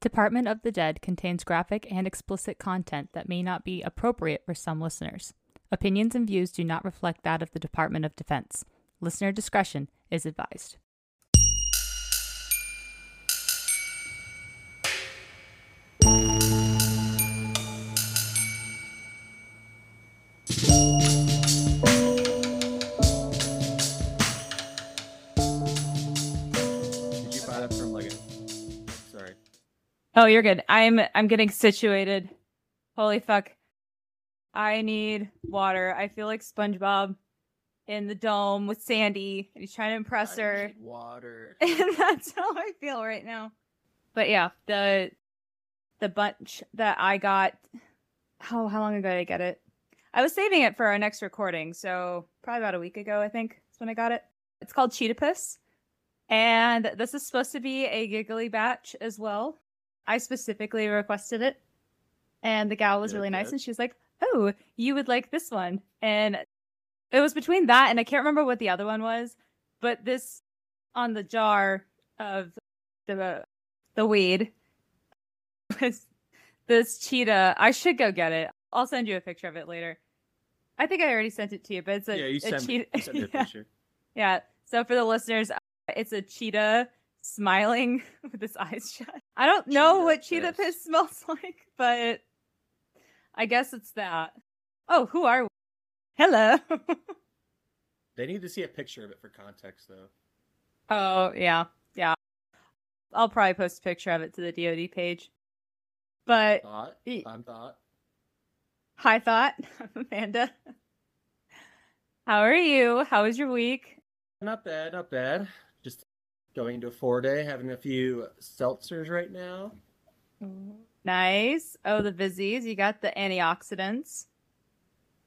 Department of the Dead contains graphic and explicit content that may not be appropriate for some listeners. Opinions and views do not reflect that of the Department of Defense. Listener discretion is advised. Oh, you're good. I'm I'm getting situated. Holy fuck. I need water. I feel like SpongeBob in the dome with Sandy and he's trying to impress I her. need Water. and that's how I feel right now. But yeah, the the bunch that I got how how long ago did I get it? I was saving it for our next recording, so probably about a week ago, I think, is when I got it. It's called Cheetah Piss. And this is supposed to be a giggly batch as well. I specifically requested it. And the gal was Good, really nice good. and she was like, Oh, you would like this one. And it was between that and I can't remember what the other one was, but this on the jar of the the weed was this cheetah. I should go get it. I'll send you a picture of it later. I think I already sent it to you, but it's a, yeah, you a sent, me, cheetah. you sent me a yeah. picture. yeah. So for the listeners, uh, it's a cheetah smiling with his eyes shut. I don't know Cheetah what cheetah piss. piss smells like, but I guess it's that. Oh, who are we? Hello. They need to see a picture of it for context, though. Oh, yeah. Yeah. I'll probably post a picture of it to the DoD page. But Thought. E- I'm thought. hi, thought. I'm Amanda. How are you? How was your week? Not bad, not bad. Just going into a four day, having a few seltzers right now. Nice. Oh, the Vizzies. You got the antioxidants.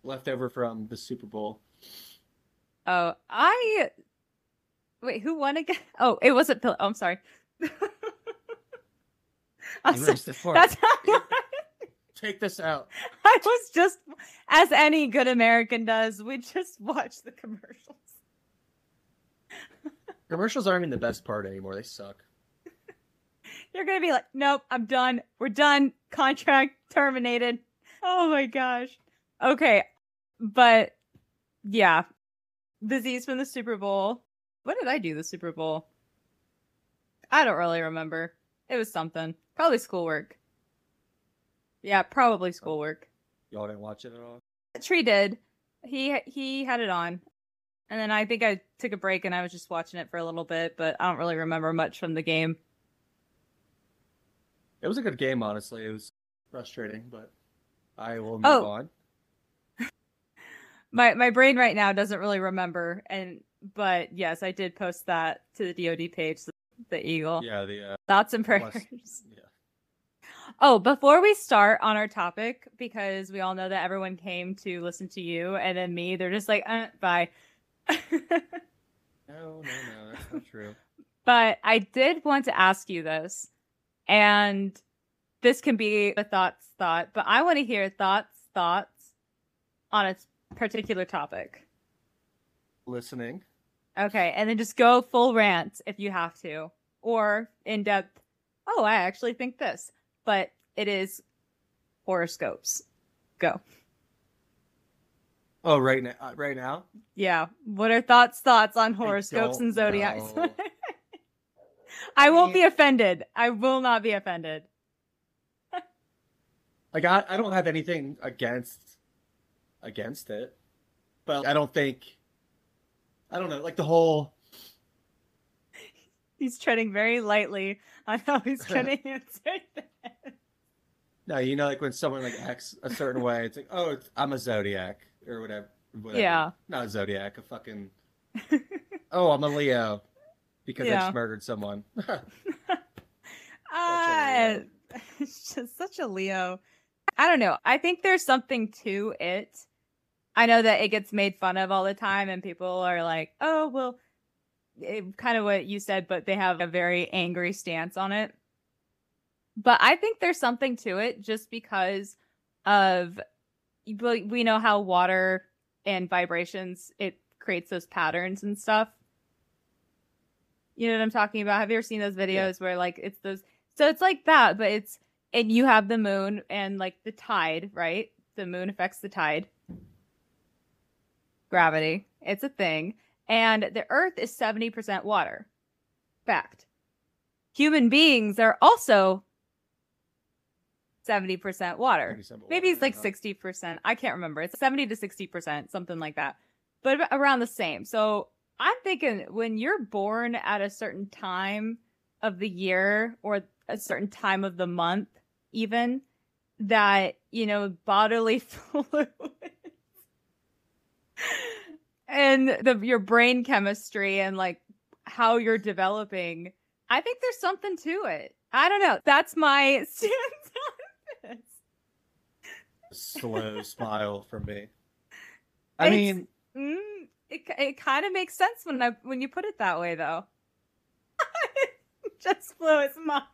Leftover from the Super Bowl. Oh, I. Wait, who won again? Oh, it wasn't Pill. Oh, I'm sorry. I'm You so- missed it for That's how Take this out. I was just, as any good American does, we just watch the commercials. Commercials aren't even the best part anymore. They suck. You're gonna be like, nope, I'm done. We're done. Contract terminated. Oh my gosh. Okay, but yeah, Vizzies from the Super Bowl. What did I do the Super Bowl? I don't really remember. It was something. Probably schoolwork. Yeah, probably schoolwork. Y'all didn't watch it at all? Tree did. He he had it on, and then I think I took a break and I was just watching it for a little bit, but I don't really remember much from the game. It was a good game, honestly. It was frustrating, but I will move Oh. on. My my brain right now doesn't really remember, and but yes, I did post that to the DoD page. The, the eagle. Yeah, the uh, Thoughts and prayers. Yeah. Oh, before we start on our topic, because we all know that everyone came to listen to you, and then me, they're just like, uh, bye. No, no, no, that's not true. But I did want to ask you this, and this can be a thoughts thought, but I want to hear thoughts thoughts on a particular topic. Listening. Okay, and then just go full rant if you have to, or in depth. Oh, I actually think this, but it is horoscopes. Go. Oh, right now. Uh, right now. Yeah. What are thoughts thoughts on horoscopes and zodiacs? I won't be offended. I will not be offended. Like I, I don't have anything against against it, but I don't think. I don't know, like the whole. He's treading very lightly on how he's gonna answer this. No, you know, like when someone like acts a certain way, it's like, oh, it's, I'm a zodiac or whatever. whatever. Yeah. Not a zodiac, a fucking. oh, I'm a Leo because I Yeah. just murdered someone. Ah, it's just such a Leo. I don't know. I think there's something to it. I know that it gets made fun of all the time, and people are like, "Oh, well," it, kind of what you said, but they have a very angry stance on it. But I think there's something to it, just because of we we know how water and vibrations it creates those patterns and stuff. You know what I'm talking about? Have you ever seen those videos where like it's those So it's like that, but it's and you have the moon and like the tide, right? The moon affects the tide. Gravity. It's a thing. And the earth is 70% water. Fact. Human beings are also 70% water. 37 Maybe it's like huh? 60%. I can't remember. It's 70 to 60%, something like that. But around the same. So I'm thinking when you're born at a certain time of the year or a certain time of the month, even that, you know, bodily fluids and the your brain chemistry and like how you're developing, I think there's something to it. I don't know. That's my stance. Slow smile from me. I It's- mean, Mm, it it kind of makes sense when I when you put it that way, though. Just blew his mind.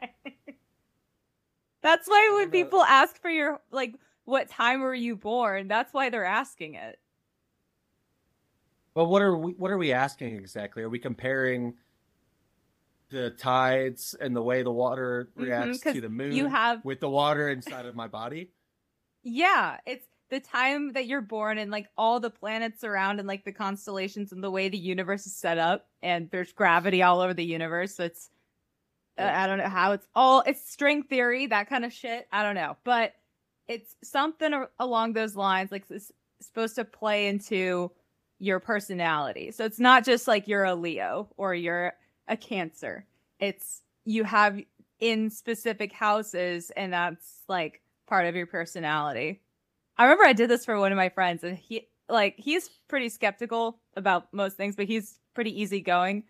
That's why when people ask for your like, what time were you born? That's why they're asking it. well, what are we? What are we asking exactly? Are we comparing the tides and the way the water Mhm, to the moon You have with the water inside of my body? Yeah, it's the time that you're born and like all the planets around and like the constellations and the way the universe is set up and there's gravity all over the universe. So it's uh, I don't know how it's all it's string theory, that kind of shit. I don't know, but it's something along those lines like it's supposed to play into your personality. So it's not just like you're a Leo or you're a Cancer. It's you have in specific houses and that's like part of your personality. I remember I did this for one of my friends and he like he's pretty skeptical about most things, but he's pretty easygoing.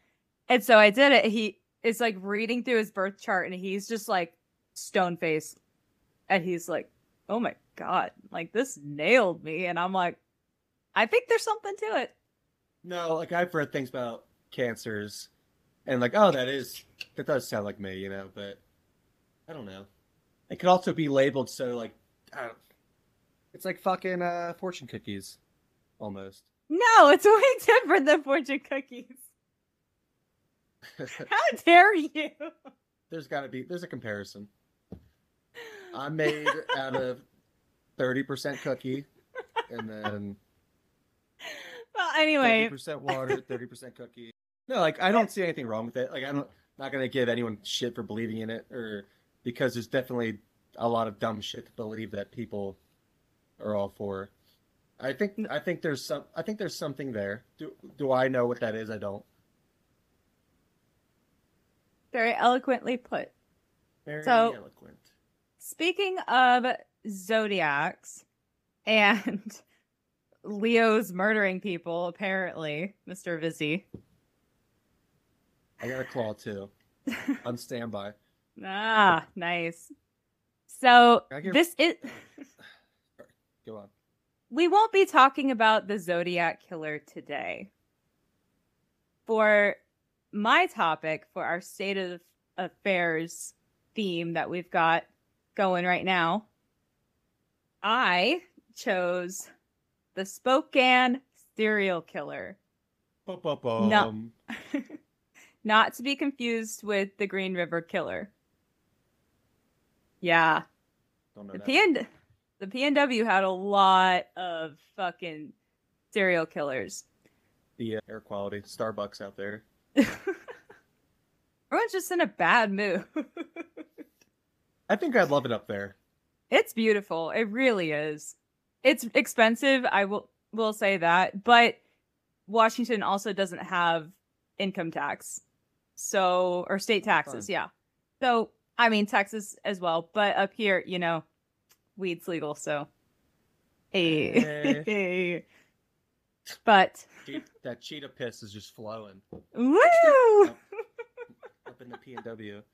And so I did it. He is like reading through his birth chart and he's just like stone faced. And he's like, Oh my god, like this nailed me. And I'm like, I think there's something to it. No, like I've read things about cancers, and like, oh, that is that does sound like me, you know. But I don't know. It could also be labeled so like, I don't, it's like fucking uh, fortune cookies, almost. No, it's way different than fortune cookies. How dare you? there's got to be there's a comparison. I'm made out of thirty percent cookie, and then Well, anyway, thirty percent water, thirty percent cookie. No, like I don't see anything wrong with it. Like I'm not gonna give anyone shit for believing in it, or because there's definitely a lot of dumb shit to believe that people are all for. I think I think there's some I think there's something there. Do do I know what that is? I don't. very eloquently put. Very So- eloquent. Speaking of zodiacs and Leo's murdering people, apparently, Mr. Vizzy. I got a claw too. On standby. Ah, nice. So this is Go on. we won't be talking about the Zodiac killer today. For my topic for our state of affairs theme that we've got going right now, I chose the Spokane serial killer. No. Not to be confused with the Green River killer. Yeah, Don't know the. PN the PNW had a lot of fucking serial killers. the uh, air quality Starbucks out there. Everyone's just in a bad mood. I think I'd love it up there. it's beautiful. It really is. It's expensive, I will will say that, but Washington also doesn't have income tax. So or state taxes, Fun. yeah. So I mean Texas as well, but up here, you know, weed's legal, so hey. hey. but Che- that cheetah piss is just flowing woo! up in the P and W.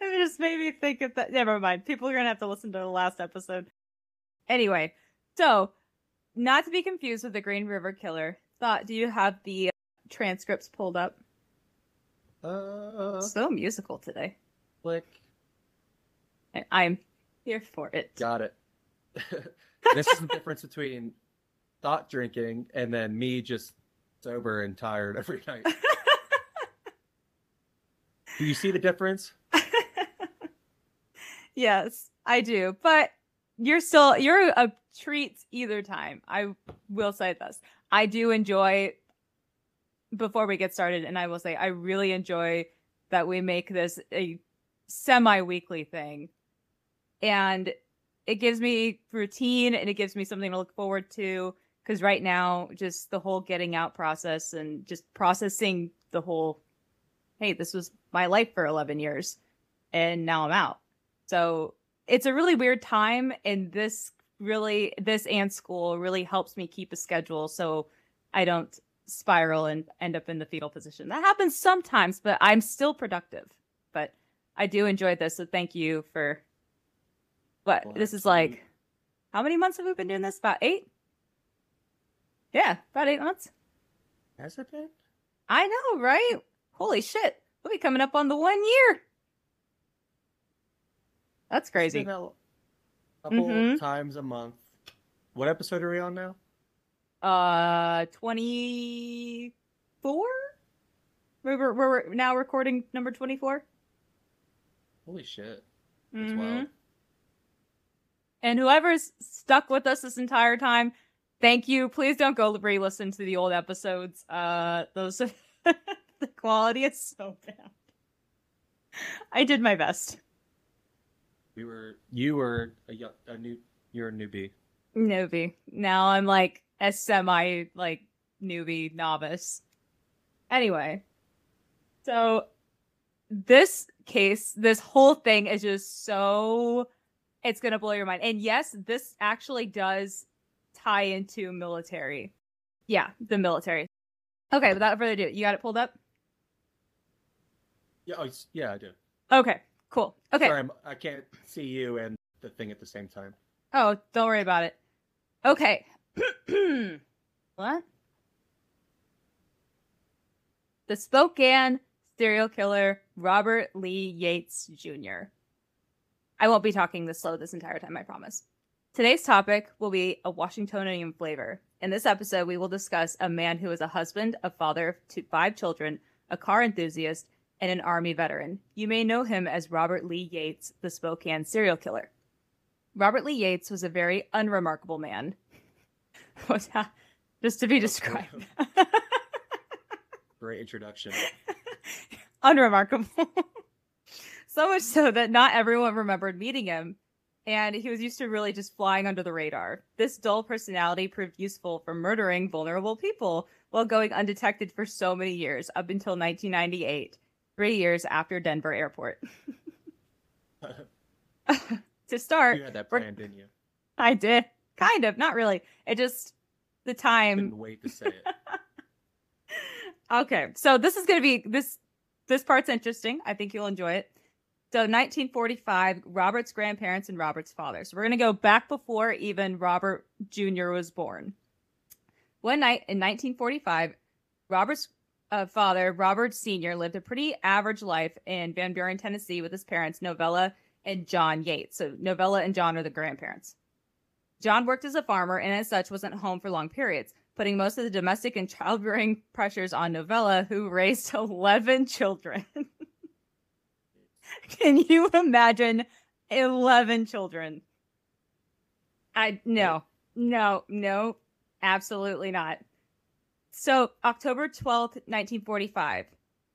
It just made me think of that. Never mind. People are gonna have to listen to the last episode. Anyway, so not to be confused with the Green River Killer. Thought, do you have the transcripts pulled up? Uh, So musical today. click. I- I'm here for it. Got it. this is the difference between thought drinking and then me just sober and tired every night. Do you see the difference? yes, I do. But you're still you're a treat either time. I will say this. I do enjoy before we get started, and I will say I really enjoy that we make this a semi-weekly thing. And it gives me routine and it gives me something to look forward to because right now just the whole getting out process and just processing the whole hey this was my life for 11 years and now i'm out so it's a really weird time and this really this and school really helps me keep a schedule so i don't spiral and end up in the fetal position. That happens sometimes but i'm still productive. But i do enjoy this so thank you for what Well, this is like how many months have we been doing this? About eight? Yeah about eight months. Has it been? i know right? Holy shit. We'll be coming up on the one year. That's crazy. a couple Mhm. times a month. What episode are we on now? Uh 24 we're, we're, we're now recording number 24 Holy shit. That's Mhm. wild. and whoever's stuck with us this entire time thank you please don't go re-listen to the old episodes uh those the quality is so bad i did my best We were you were a, a new you're a newbie. newbie now i'm like a semi like newbie novice anyway so this case this whole thing is just so it's gonna blow your mind and yes this actually does tie into military yeah the military okay without further ado you got it pulled up Yeah, oh, s- yeah, I do. okay cool okay Sorry, I'm, I can't see you and the thing at the same time. Oh, don't worry about it. Okay. what? The Spokane serial killer Robert Lee Yates Jr. I won't be talking this slow this entire time, I promise. Today's topic will be a Washingtonian flavor. In this episode, we will discuss a man who is a husband, a father to five children, a car enthusiast, and an Army veteran. You may know him as Robert Lee Yates, the Spokane serial killer. Robert Lee Yates was a very unremarkable man. Was that- Just to be described. Great introduction. unremarkable. so much so that not everyone remembered meeting him, and he was used to really just flying under the radar. This dull personality proved useful for murdering vulnerable people while going undetected for so many years, up until 1998, three years after Denver Airport. to start, you had that plan, didn't you? I did. Kind of, not really. It just, the time. Couldn't wait to say it. okay, so this is going to be this this part's interesting. I think you'll enjoy it. So 1945, Robert's grandparents and Robert's father. So we're going to go back before even Robert Jr. was born. One night in 1945, Robert's uh, father, Robert Sr., lived a pretty average life in Van Buren, Tennessee, with his parents, Novella and John Yates. So Novella and John are the grandparents. John worked as a farmer and, as such, wasn't home for long periods putting most of the domestic and childbearing pressures on Novella, who raised 11 children. Can you imagine 11 children? I no, no, no, absolutely not. So, October 12th, 1945.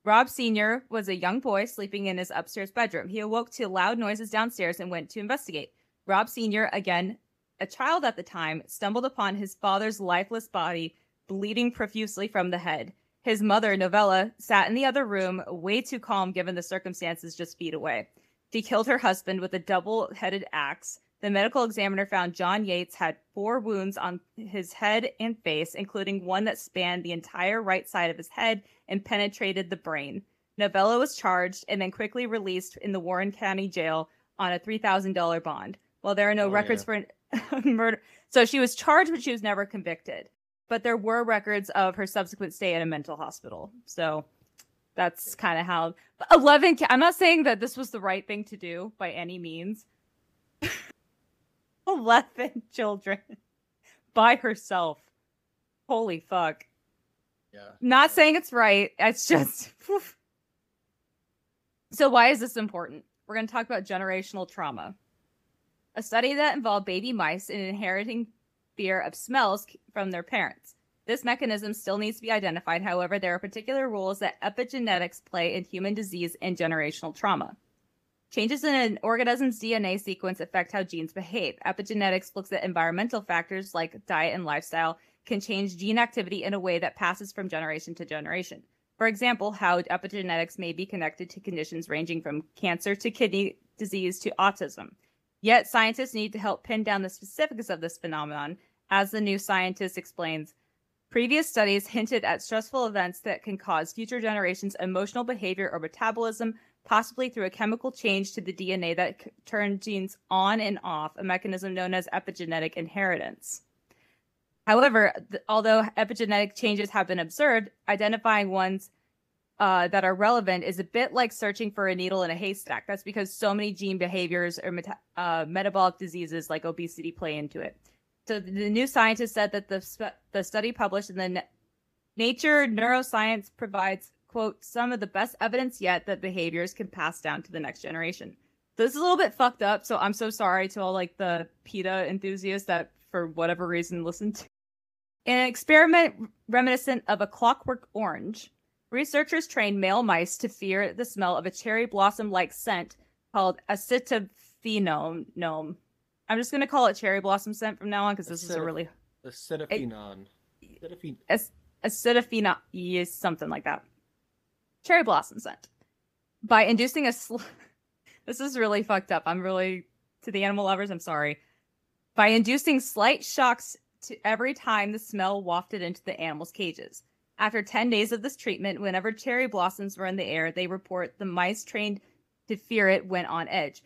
Rob Sr. was a young boy sleeping in his upstairs bedroom. He awoke to loud noises downstairs and went to investigate. Rob Sr., again a child at the time, stumbled upon his father's lifeless body, bleeding profusely from the head. His mother, Novella, sat in the other room, way too calm given the circumstances just feet away. She killed her husband with a double headed axe. The medical examiner found John Yates had four wounds on his head and face, including one that spanned the entire right side of his head and penetrated the brain. Novella was charged and then quickly released in the Warren County Jail on a $3,000 bond. While there are no Oh, records yeah. for murder. So she was charged, but she was never convicted. But there were records of her subsequent stay at a mental hospital. So that's kind of how 11. I'm not saying that this was the right thing to do by any means. 11 children by herself. Holy fuck. Yeah. Not saying it's right. It's just. So, why is this important? We're going to talk about generational trauma. A study that involved baby mice in inheriting fear of smells from their parents. This mechanism still needs to be identified. However, there are particular roles that epigenetics play in human disease and generational trauma. Changes in an organism's DNA sequence affect how genes behave. Epigenetics looks at environmental factors like diet and lifestyle can change gene activity in a way that passes from generation to generation. For example, how epigenetics may be connected to conditions ranging from cancer to kidney disease to autism. Yet, scientists need to help pin down the specifics of this phenomenon. As the new scientist explains, previous studies hinted at stressful events that can cause future generations' emotional behavior or metabolism, possibly through a chemical change to the DNA that c- turn genes on and off, a mechanism known as epigenetic inheritance. However, th- although epigenetic changes have been observed, identifying ones uh, that are relevant is a bit like searching for a needle in a haystack. That's because so many gene behaviors or meta- uh, metabolic diseases like obesity play into it. So the new scientist said that the sp- the study published in the Na- Nature Neuroscience provides quote some of the best evidence yet that behaviors can pass down to the next generation. So This is a little bit fucked up, so I'm so sorry to all like the PETA enthusiasts that for whatever reason listened to. An experiment reminiscent of a clockwork orange, researchers trained male mice to fear the smell of a cherry blossom like scent called acetophenone. I'm just going to call it cherry blossom scent from now on because this is a really Acetophenon. Acetophen- acetophenone, yes, something like that. Cherry blossom scent. By inducing a sl- this is really fucked up. I'm really to the animal lovers. I'm sorry. By inducing slight shocks to every time the smell wafted into the animals' cages. After 10 days of this treatment, whenever cherry blossoms were in the air, they report the mice trained to fear it went on edge.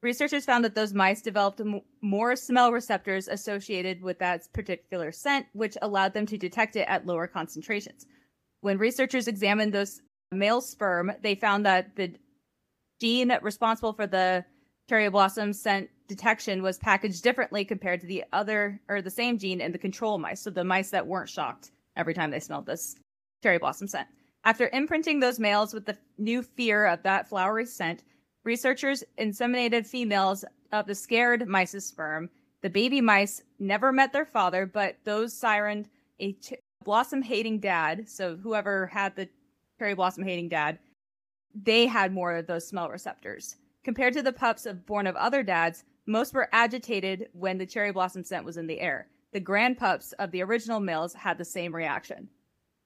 Researchers found that those mice developed more smell receptors associated with that particular scent, which allowed them to detect it at lower concentrations. When researchers examined those male sperm, they found that the gene responsible for the cherry blossom scent detection was packaged differently compared to the other or the same gene in the control mice, so the mice that weren't shocked every time they smelled this cherry blossom scent. After imprinting those males with the new fear of that flowery scent, researchers inseminated females of the scared mice's sperm. The baby mice never met their father, but those sirened a ch- blossom hating dad. So whoever had the cherry blossom hating dad, they had more of those smell receptors. Compared to the pups of born of other dads, most were agitated when the cherry blossom scent was in the air. The grand pups of the original males had the same reaction.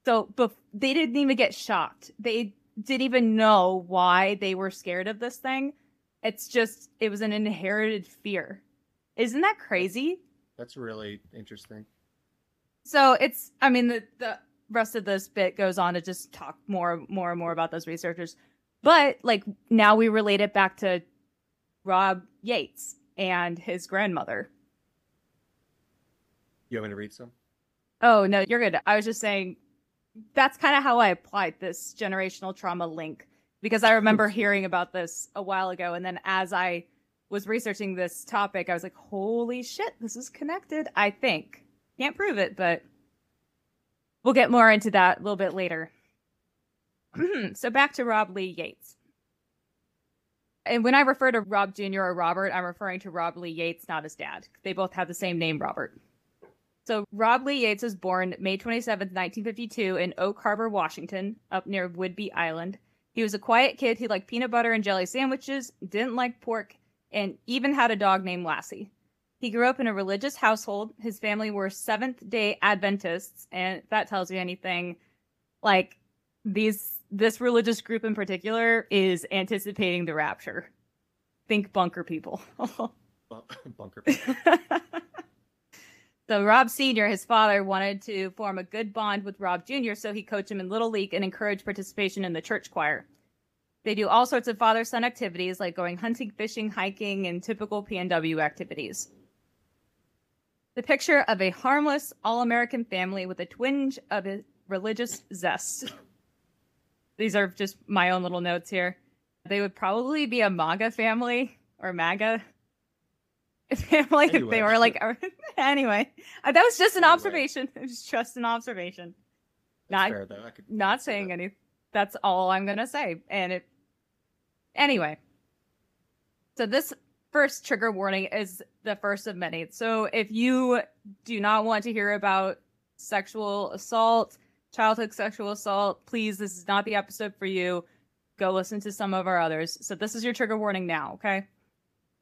So bef- they didn't even get shocked. They didn't even know why they were scared of this thing. It's just, it was an inherited fear. Isn't that crazy? That's really interesting. So it's, I mean, the, the rest of this bit goes on to just talk more, more and more about those researchers. But like now we relate it back to Rob Yates and his grandmother. You want me to read some? Oh, no, you're good. I was just saying that's kind of how I applied this generational trauma link because I remember hearing about this a while ago. And then as I was researching this topic, I was like, holy shit, this is connected. I think. Can't prove it, but we'll get more into that a little bit later. so back to Rob Lee Yates. And when I refer to Rob Jr. or Robert, I'm referring to Rob Lee Yates, not his dad. They both have the same name, Robert. So Rob Lee Yates was born May 27, 1952 in Oak Harbor, Washington, up near Whidbey Island. He was a quiet kid who liked peanut butter and jelly sandwiches, didn't like pork, and even had a dog named Lassie. He grew up in a religious household. His family were Seventh-day Adventists, and if that tells you anything, like these this religious group in particular is anticipating the rapture. Think bunker people. Bu- Bunker. So Rob Sr., his father, wanted to form a good bond with Rob Jr., so he coached him in Little League and encouraged participation in the church choir. They do all sorts of father son activities like going hunting, fishing, hiking, and typical PNW activities. The picture of a harmless, all American family with a twinge of a religious zest. These are just my own little notes here. They would probably be a MAGA family or MAGA family if they were like anyway uh, that was just an Anyway. observation it was just an observation That's Not- fair though. I could not saying that. any that's all i'm gonna say and it Anyway, so this first trigger warning is the first of many. So if you do not want to hear about sexual assault, childhood sexual assault, please, this is not the episode for you. Go listen to some of our others. So this is your trigger warning now, okay?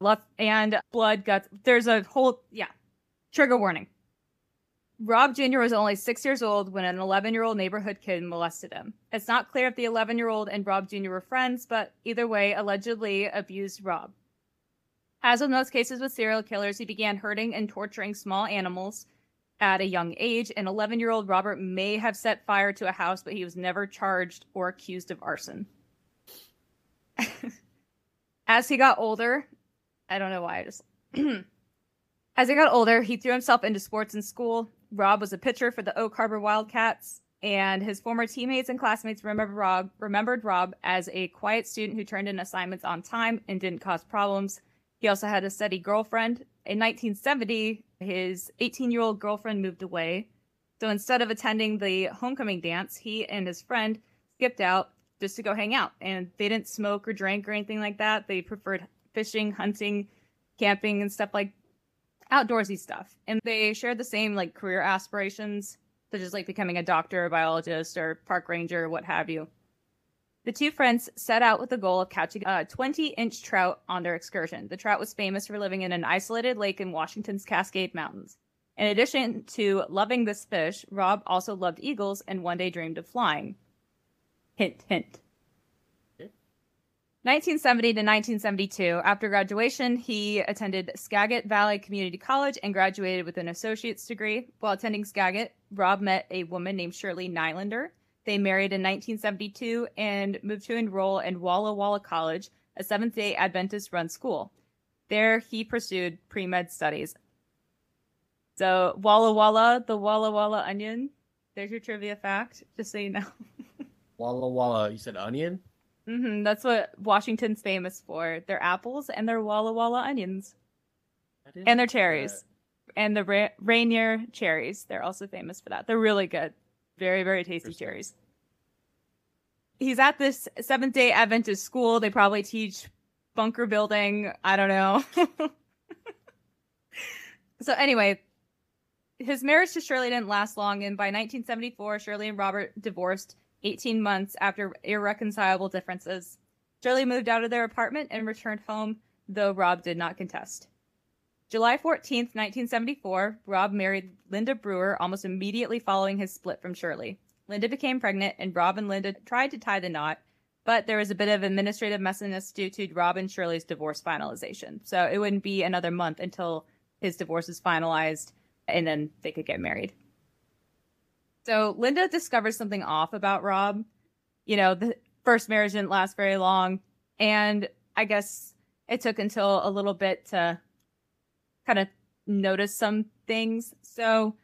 Left and blood, guts. There's a whole, yeah, trigger warning. Rob Jr. was only six years old when an 11 year old neighborhood kid molested him. It's not clear if the 11 year old and Rob Jr. were friends, but either way, allegedly abused Rob. As with most cases with serial killers, he began hurting and torturing small animals at a young age. An 11 year old Robert may have set fire to a house, but he was never charged or accused of arson. As he got older, I don't know why I just. As he got older, he threw himself into sports in school. Rob was a pitcher for the Oak Harbor Wildcats, and his former teammates and classmates remember Rob, remembered Rob as a quiet student who turned in assignments on time and didn't cause problems. He also had a steady girlfriend. In 1970, his 18 year old girlfriend moved away. So instead of attending the homecoming dance, he and his friend skipped out just to go hang out. And they didn't smoke or drink or anything like that. They preferred fishing, hunting, camping, and stuff like outdoorsy stuff. And they shared the same like career aspirations, such as like becoming a doctor, a biologist, or park ranger, what have you. The two friends set out with the goal of catching a 20 inch trout on their excursion. The trout was famous for living in an isolated lake in Washington's Cascade Mountains. In addition to loving this fish, Rob also loved eagles and one day dreamed of flying. Hint, hint. 1970 to 1972. After graduation, he attended Skagit Valley Community College and graduated with an associate's degree. While attending Skagit, Rob met a woman named Shirley Nylander. They married in 1972 and moved to enroll in Walla Walla College, a Seventh day Adventist run school. There, he pursued pre med studies. So, Walla Walla, the Walla Walla onion. There's your trivia fact, just so you know. Walla Walla, you said onion? Hmm that's what Washington's famous for. Their apples and their Walla Walla onions. And their cherries. And the Ra- Rainier cherries. They're also famous for that. They're really good. Very, very tasty cherries. He's at this Seventh day Adventist school. They probably teach bunker building. I don't know. so, anyway, his marriage to Shirley didn't last long. And by 1974, Shirley and Robert divorced 18 months after irreconcilable differences. Shirley moved out of their apartment and returned home, though Rob did not contest. July 14, 1974, Rob married Linda Brewer almost immediately following his split from Shirley. Linda became pregnant, and Rob and Linda tried to tie the knot, but there was a bit of administrative messiness due to Rob and Shirley's divorce finalization. So it wouldn't be another month until his divorce is finalized, and then they could get married. So Linda discovers something off about Rob. You know, the first marriage didn't last very long. And I guess it took until a little bit to kind of notice some things. So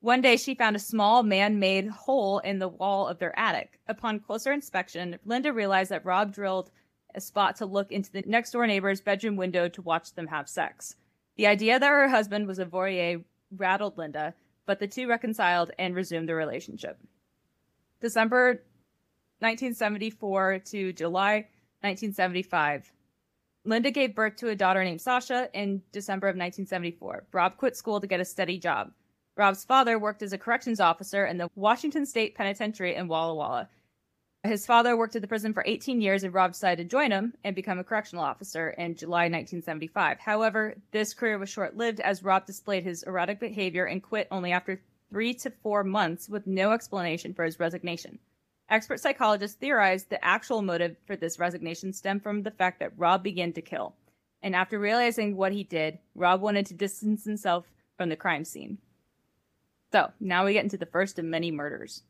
one day she found a small man made hole in the wall of their attic. Upon closer inspection, Linda realized that Rob drilled a spot to look into the next door neighbor's bedroom window to watch them have sex. The idea that her husband was a voyeur rattled Linda, but the two reconciled and resumed their relationship. December 1974 to July 1975. Linda gave birth to a daughter named Sasha in December of 1974. Rob quit school to get a steady job. Rob's father worked as a corrections officer in the Washington State Penitentiary in Walla Walla. His father worked at the prison for 18 years and Rob decided to join him and become a correctional officer in July 1975. However, this career was short lived as Rob displayed his erratic behavior and quit only after three to four months with no explanation for his resignation. Expert psychologists theorized the actual motive for this resignation stemmed from the fact that Rob began to kill. And after realizing what he did, Rob wanted to distance himself from the crime scene. So, now we get into the first of many murders.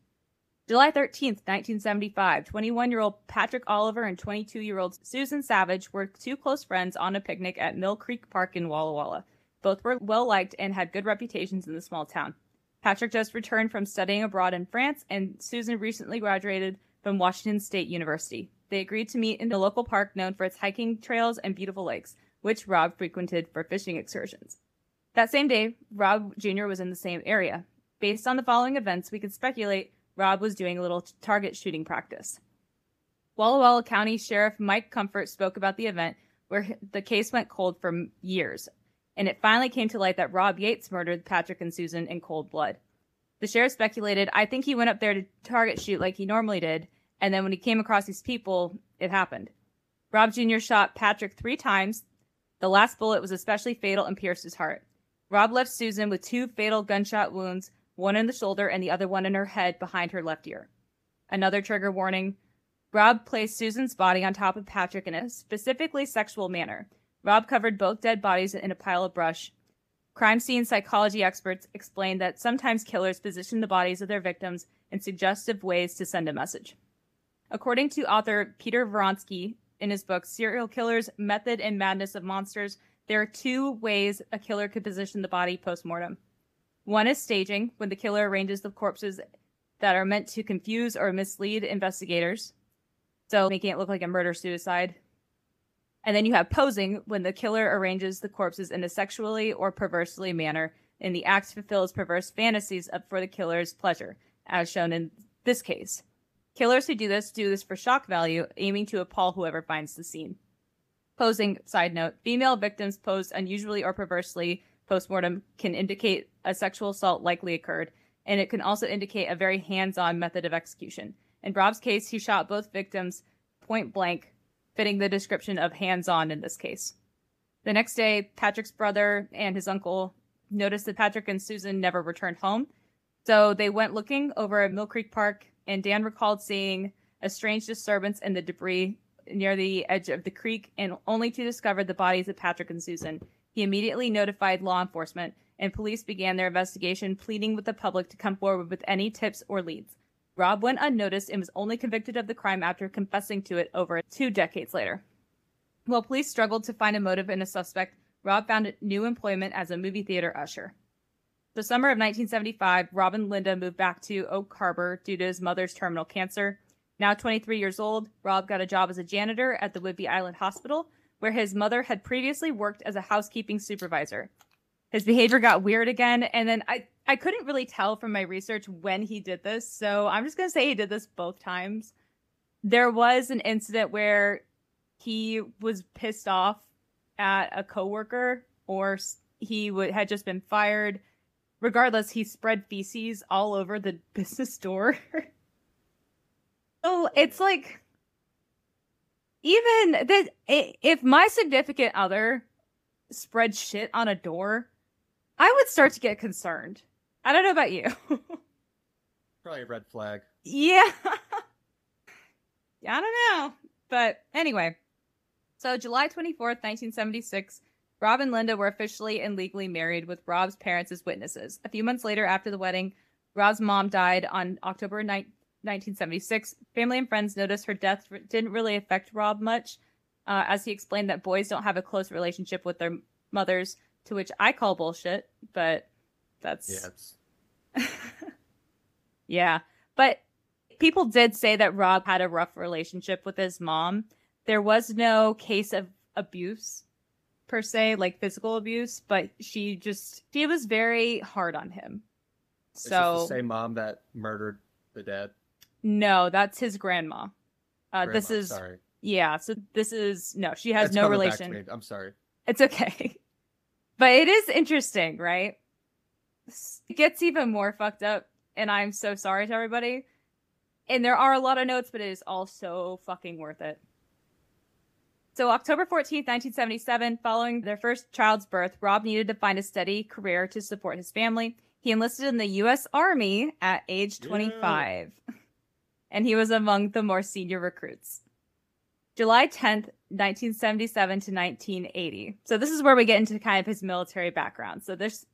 July 13th, 1975, 21 year old Patrick Oliver and 22 year old Susan Savage were two close friends on a picnic at Mill Creek Park in Walla Walla. Both were well liked and had good reputations in the small town. Patrick just returned from studying abroad in France, and Susan recently graduated from Washington State University. They agreed to meet in the local park known for its hiking trails and beautiful lakes, which Rob frequented for fishing excursions. That same day, Rob Jr. was in the same area. Based on the following events, we could speculate Rob was doing a little target shooting practice. Walla Walla County Sheriff Mike Comfort spoke about the event where the case went cold for years, and it finally came to light that Rob Yates murdered Patrick and Susan in cold blood. The sheriff speculated, I think he went up there to target shoot like he normally did, and then when he came across these people, it happened. Rob Jr. shot Patrick three times. The last bullet was especially fatal and pierced his heart. Rob left Susan with two fatal gunshot wounds, one in the shoulder and the other one in her head behind her left ear. Another trigger warning Rob placed Susan's body on top of Patrick in a specifically sexual manner. Rob covered both dead bodies in a pile of brush. Crime scene psychology experts explain that sometimes killers position the bodies of their victims in suggestive ways to send a message. According to author Peter Vronsky in his book Serial Killers Method and Madness of Monsters, there are two ways a killer could position the body post mortem. One is staging, when the killer arranges the corpses that are meant to confuse or mislead investigators, so making it look like a murder suicide. And then you have posing, when the killer arranges the corpses in a sexually or perversely manner, and the act fulfills perverse fantasies for the killer's pleasure, as shown in this case. Killers who do this do this for shock value, aiming to appall whoever finds the scene. Posing, side note, female victims pose unusually or perversely postmortem can indicate a sexual assault likely occurred, and it can also indicate a very hands on method of execution. In Rob's case, he shot both victims point blank, fitting the description of hands on in this case. The next day, Patrick's brother and his uncle noticed that Patrick and Susan never returned home. So they went looking over at Mill Creek Park, and Dan recalled seeing a strange disturbance in the debris near the edge of the creek, and only to discover the bodies of Patrick and Susan. He immediately notified law enforcement, and police began their investigation, pleading with the public to come forward with any tips or leads. Rob went unnoticed and was only convicted of the crime after confessing to it over two decades later. While police struggled to find a motive in a suspect, Rob found new employment as a movie theater usher. The summer of 1975, Rob and Linda moved back to Oak Harbor due to his mother's terminal cancer. Now 23 years old, Rob got a job as a janitor at the Whidbey Island Hospital, where his mother had previously worked as a housekeeping supervisor. His behavior got weird again, and then I, I couldn't really tell from my research when he did this, so I'm just gonna say he did this both times. There was an incident where he was pissed off at a coworker, or he w- had just been fired. Regardless, he spread feces all over the business door. so it's like even that if my significant other spread shit on a door, I would start to get concerned. I don't know about you. Probably a red flag. Yeah. yeah, I don't know. But anyway, so July 24th, 1976, Rob and Linda were officially and legally married with Rob's parents as witnesses. A few months later, after the wedding, Rob's mom died on October 9, 1976. Family and friends noticed her death didn't really affect Rob much, uh, as he explained that boys don't have a close relationship with their mothers, to which I call bullshit, but that's. Yeah. yeah. But people did say that Rob had a rough relationship with his mom. There was no case of abuse per se, like physical abuse, but she just she was very hard on him. So the same mom that murdered the dad. No, that's his grandma. Uh, grandma this is sorry. yeah. So this is no. She has That's no coming back to relation. I'm sorry. It's okay, but it is interesting, right? It gets even more fucked up, and I'm so sorry to everybody. And there are a lot of notes, but it is all so fucking worth it. So, October 14th, 1977, following their first child's birth, Rob needed to find a steady career to support his family. He enlisted in the U.S. Army at age 25, and he was among the more senior recruits. July 10th, 1977 to 1980. So, this is where we get into kind of his military background. So, this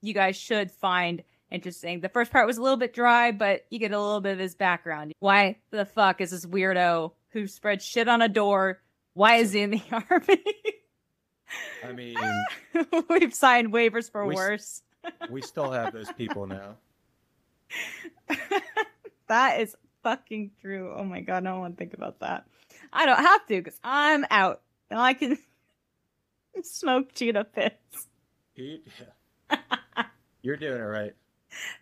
you guys should find interesting. The first part was a little bit dry, but you get a little bit of his background. Why the fuck is this weirdo who spread shit on a door? Why is he in the army? I mean, We've signed waivers for We worse. we still have those people now. that is fucking true. Oh my god, I don't want to think about that. I don't have to because I'm out. Now I can smoke cheetah piss. Yeah. You're doing it right.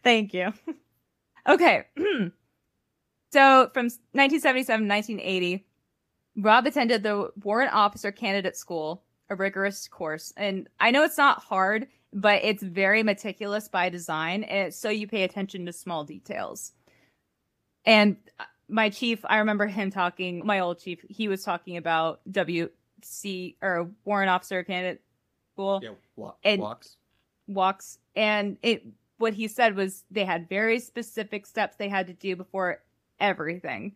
Thank you. Okay. So from 1977 to 1980, Rob attended the Warrant Officer Candidate School, a rigorous course. And I know it's not hard, but it's very meticulous by design. So you pay attention to small details. And my chief, I remember him talking, my old chief, he was talking about WC or Warrant Officer Candidate School. Yeah, wa- And- walks. walks and it what he said was they had very specific steps they had to do before everything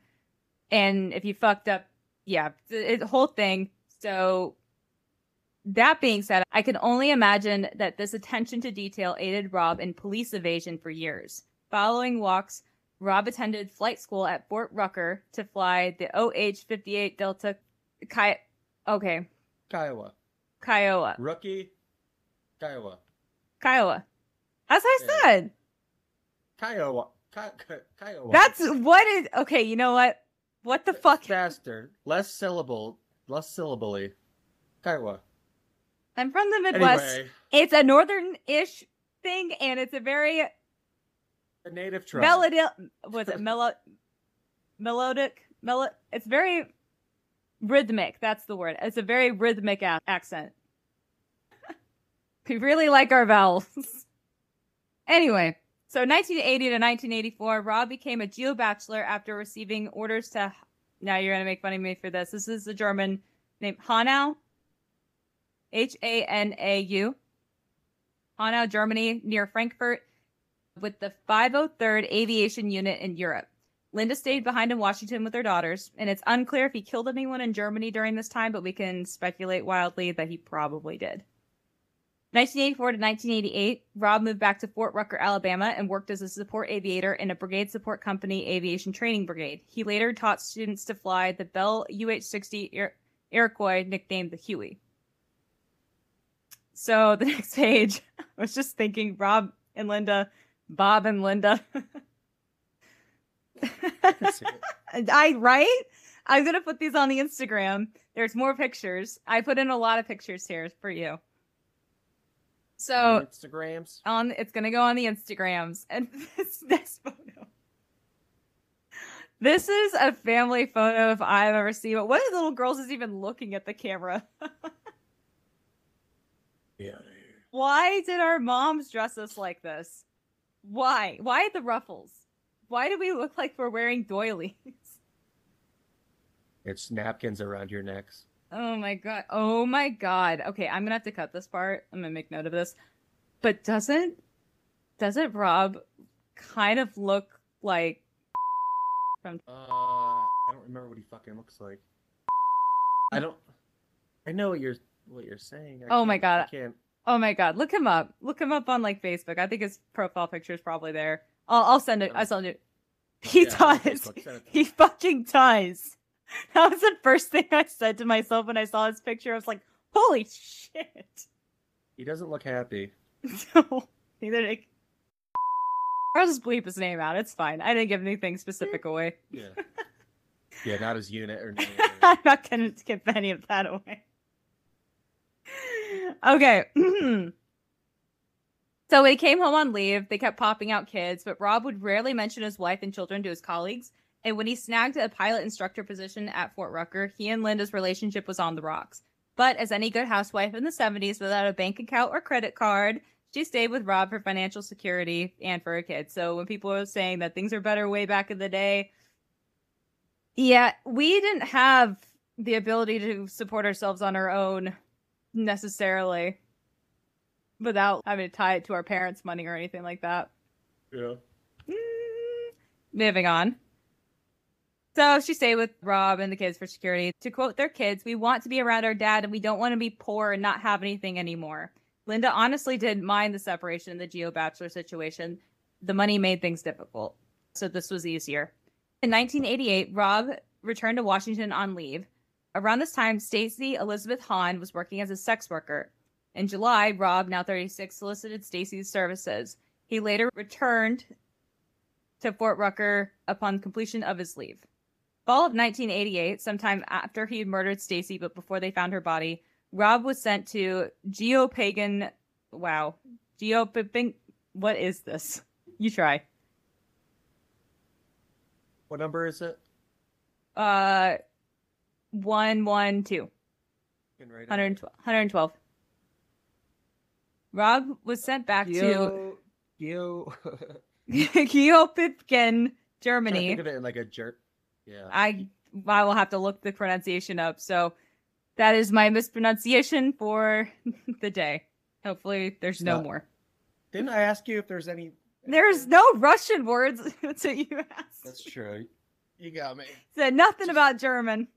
and if you fucked up yeah the, the whole thing so that being said i can only imagine that this attention to detail aided rob in police evasion for years following walks rob attended flight school at fort rucker to fly the oh-58 delta Ki- okay Kiowa. kiowa Rookie. Kiowa. kiowa as i Yeah. said Kiowa. Ki- Ki- Kiowa. That's what is okay. You know what? What the fuck? faster, less syllable, less syllably. Kiowa. I'm from the Midwest. Anyway, It's a northern-ish thing, and it's a very a native tribe. melodic. Was it melo- melodic? Melo- It's very rhythmic. That's the word. It's a very rhythmic a- accent. we really like our vowels. anyway, so 1980 to 1984, Rob became a geo bachelor after receiving orders to. Now you're gonna make fun of me for this. This is a German named Hanau. H A N A U. Hanau, Germany, near Frankfurt, with the 503rd Aviation Unit in Europe. Linda stayed behind in Washington with her daughters, and it's unclear if he killed anyone in Germany during this time, but we can speculate wildly that he probably did. 1984 to 1988, Rob moved back to Fort Rucker, Alabama, and worked as a support aviator in a brigade support company aviation training brigade. He later taught students to fly the Bell UH 60 Iro- Iroquois, nicknamed the Huey. So the next page, I was just thinking Rob and Linda, Bob and Linda. I right? I'm gonna put these on the Instagram. There's more pictures. I put in a lot of pictures here for you. So Instagrams. on it's gonna go on the Instagrams and this next photo. This is a family photo if I've ever seen it. What The little girls is even looking at the camera? Yeah. Why did our moms dress us like this? Why? Why the ruffles? Why do we look like we're wearing doilies? It's napkins around your necks. Oh my god. Oh my god. Okay, I'm gonna have to cut this part. I'm gonna make note of this. But doesn't doesn't Rob kind of look like from Uh, I don't remember what he fucking looks like. I don't. I know what you're what you're saying. I Oh my can't- I can't. Oh my god, look him up. Look him up on like Facebook. I think his profile picture is probably there. I'll I'll send it. I'll send it. He Yeah, does. Facebook, send it to He fucking does. That was the first thing I said to myself when I saw his picture. I was like, holy shit. He doesn't look happy. No, neither did I'll just bleep his name out. It's fine. I didn't give anything specific away. Yeah. yeah, not his unit or name. I'm not gonna give any of that away. Okay. so when he came home on leave, they kept popping out kids, but Rob would rarely mention his wife and children to his colleagues. And when he snagged a pilot instructor position at Fort Rucker, he and Linda's relationship was on the rocks. But as any good housewife in the 70s without a bank account or credit card, she stayed with Rob for financial security and for her kids. So when people are saying that things are better way back in the day, yeah, we didn't have the ability to support ourselves on our own necessarily without having to tie it to our parents' money or anything like that. Yeah. Mm, Moving on. So she stayed with Rob and the kids for security. To quote their kids, we want to be around our dad and we don't want to be poor and not have anything anymore. Linda honestly didn't mind the separation in the Geo Bachelor situation. The money made things difficult. So this was easier. In 1988, Rob returned to Washington on leave. Around this time, Stacy Elizabeth Hahn was working as a sex worker. In July, Rob, now 36, solicited Stacy's services. He later returned to Fort Rucker upon completion of his leave. Fall of 1988, sometime after he had murdered Stacy but before they found her body, Rob was sent to Geopagan. Wow. Geopagan. What is this? You try. What number is it? Uh, one one two. Getting right on 112, 112. Rob was sent back to Geo, Geo. Geopipken, Trying to Germany. think of it in like a jerk. Yeah. I I will have to look the pronunciation up. So that is my mispronunciation for the day. Hopefully, there's no Uh, more. Didn't I ask you if there's any? There's no Russian words until you asked. That's true. You got me. Said nothing about German.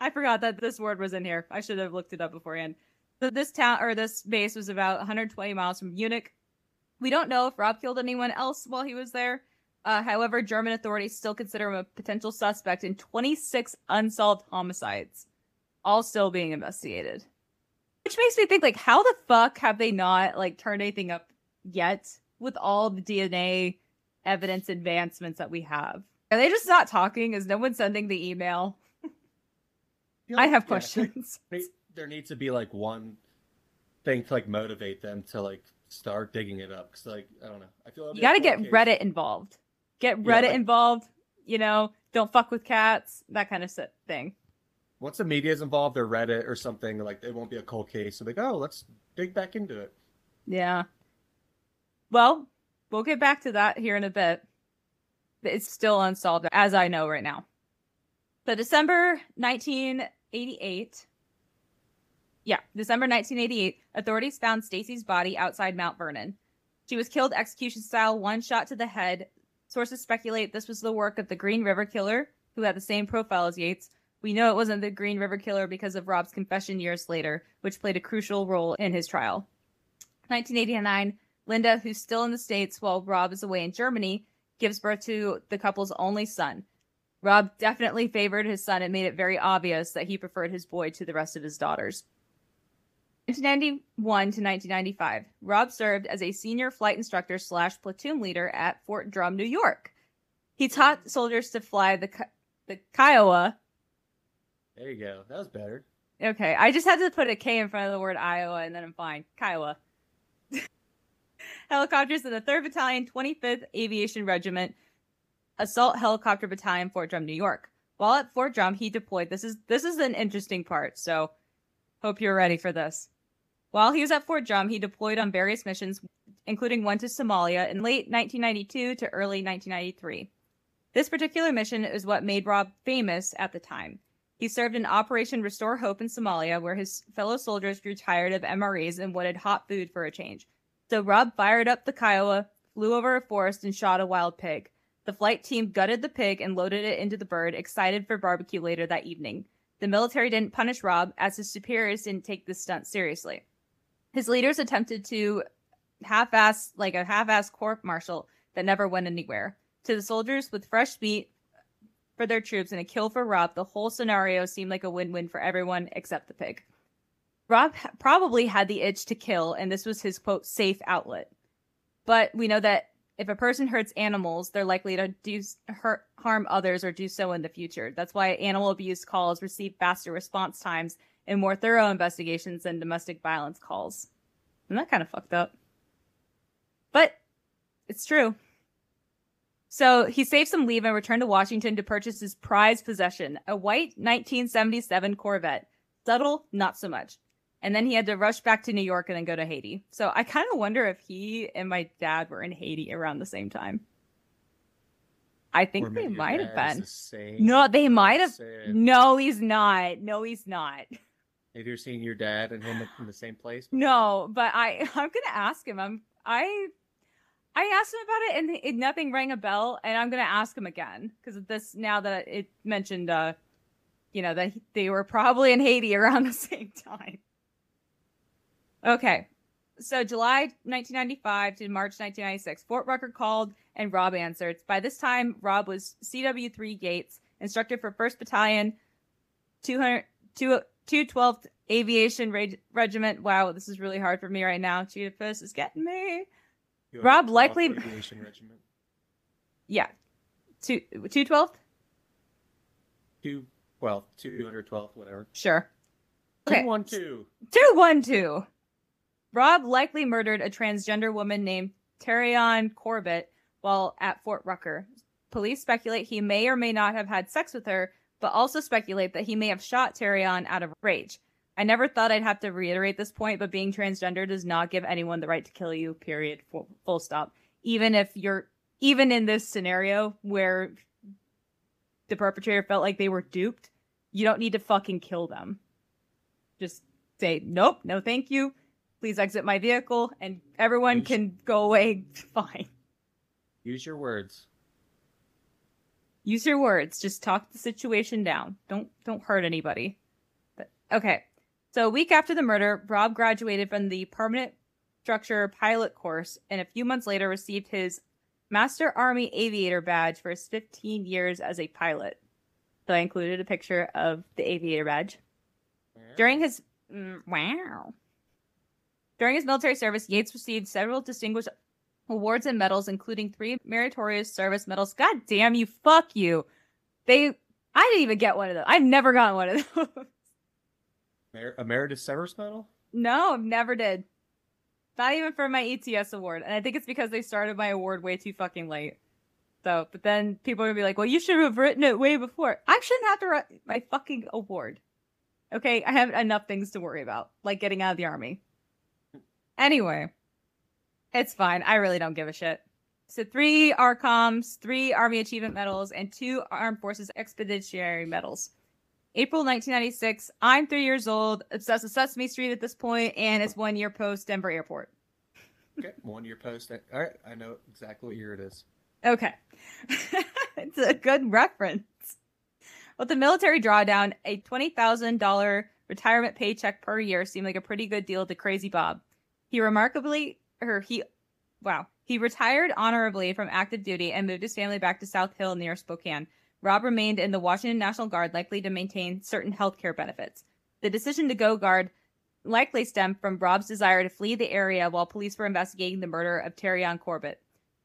I forgot that this word was in here. I should have looked it up beforehand. So this town or this base was about 120 miles from Munich. We don't know if Rob killed anyone else while he was there. Uh, however, German authorities still consider him a potential suspect in 26 unsolved homicides, all still being investigated. Which makes me think, like, how the fuck have they not like turned anything up yet with all the DNA evidence advancements that we have? Are they just not talking? Is no one sending the email? I have yeah, questions. there- needs to be like one thing to like motivate them to like start digging it up. Cause like I don't know. I feel it'll You got to get case. Reddit involved. Get Yeah, Reddit like- involved. You know, don't fuck with cats. That kind of thing. Once the media is involved or Reddit or something, like it won't be a cold case. So like, oh, let's dig back into it. Yeah. Well, we'll get back to that here in a bit. It's still unsolved, as I know right now. So December 1988. Yeah, December 1988, authorities found Stacy's body outside Mount Vernon. She was killed execution style, one shot to the head. Sources speculate this was the work of the Green River Killer, who had the same profile as Yates. We know it wasn't the Green River Killer because of Rob's confession years later, which played a crucial role in his trial. 1989, Linda, who's still in the States while Rob is away in Germany, gives birth to the couple's only son. Rob definitely favored his son and made it very obvious that he preferred his boy to the rest of his daughters. 1991 to 1995, Rob served as a senior flight instructor slash platoon leader at Fort Drum, New York. He taught soldiers to fly the the Kiowa. There you go. That was better. Okay, I just had to put a K in front of the word Iowa, and then I'm fine. Kiowa. Helicopters in the 3rd Battalion, 25th Aviation Regiment, Assault Helicopter Battalion, Fort Drum, New York. While at Fort Drum, he deployed. This is this is an interesting part, so hope you're ready for this. While he was at Fort Drum, he deployed on various missions, including one to Somalia in late 1992 to early 1993. This particular mission is what made Rob famous at the time. He served in Operation Restore Hope in Somalia, where his fellow soldiers grew tired of MREs and wanted hot food for a change. So Rob fired up the Kiowa, flew over a forest, and shot a wild pig. The flight team gutted the pig and loaded it into the bird, excited for barbecue later that evening. The military didn't punish Rob, as his superiors didn't take this stunt seriously. His leaders attempted to half-ass, like a half-ass court martial that never went anywhere. To the soldiers with fresh meat for their troops and a kill for Rob, the whole scenario seemed like a win-win for everyone except the pig. Rob probably had the itch to kill, and this was his quote safe outlet. But we know that if a person hurts animals, they're likely to do hurt harm others or do so in the future. That's why animal abuse calls receive faster response times and more thorough investigations than domestic violence calls. Isn't that kind of fucked up? But it's true. So he saved some leave and returned to Washington to purchase his prized possession, a white 1977 Corvette. Subtle, not so much. And then he had to rush back to New York and then go to Haiti. So I kind of wonder if he and my dad were in Haiti around the same time. I think they might have been. the. No, they might have. No, he's not. No, he's not. Have you ever seen your dad and him in the same place? No, but I I'm gonna ask him. I'm I I asked him about it and it, nothing rang a bell, and I'm gonna ask him again because this now that it mentioned, uh, you know that he- they were probably in Haiti around the same time. Okay, so July 1995 to March 1996, Fort Rucker called and Rob answered. By this time, Rob was CW3 Yates, instructor for 1st Battalion, 200, 212th Aviation Reg- Regiment. Wow, this is really hard for me right now. Cheetah piss is getting me. You Rob likely- aviation regiment. Yeah, two 212th. Two, well, two hundred twelve, whatever. Sure. Okay. Two one two. 212. Rob likely murdered a transgender woman named Terrion Corbett while at Fort Rucker. police speculate he may or may not have had sex with her, but also speculate that he may have shot Terrion out of rage. I never thought I'd have to reiterate this point, but being transgender does not give anyone the right to kill you, period. Full, full stop. Even if you're, even in this scenario where the perpetrator felt like they were duped, you don't need to fucking kill them. Just say, nope, no thank you. Please exit my vehicle, and everyone Use- can go away fine. Use your words. Use your words. Just talk the situation down. Don't don't hurt anybody. But okay. So a week after the murder, Rob graduated from the permanent structure pilot course and a few months later received his Master Army Aviator badge for his 15 years as a pilot. So I included a picture of the aviator badge. During his mm, wow. During his military service, Yates received several distinguished awards and medals, including three meritorious service medals. God damn you, fuck you. They I didn't even get one of those. I've never gotten one of those. Mer- Emeritus Service Medal? no, I've never did. Not even for my ETS award. And I think it's because they started my award way too fucking late. So, but then people are gonna be like, well, you should have written it way before. I shouldn't have to write my fucking award. Okay, I have enough things to worry about, like getting out of the army. Anyway, it's fine. I really don't give a shit. So three ARCOMs, three Army Achievement Medals, and two Armed Forces Expeditionary Medals. April 1996. I'm three years old, obsessed with Sesame Street at this point, and it's one year post Denver Airport. Okay, one year post. All right, I know exactly what year it is. Okay. it's a good reference. With the military drawdown, a $20,000 retirement paycheck per year seemed like a pretty good deal to Crazy Bob. He remarkably, or he, wow, he retired honorably from active duty and moved his family back to South Hill near Spokane. Rob remained in the Washington National Guard, likely to maintain certain health care benefits. The decision to go guard likely stemmed from Rob's desire to flee the area while police were investigating the murder of Terrion Corbett.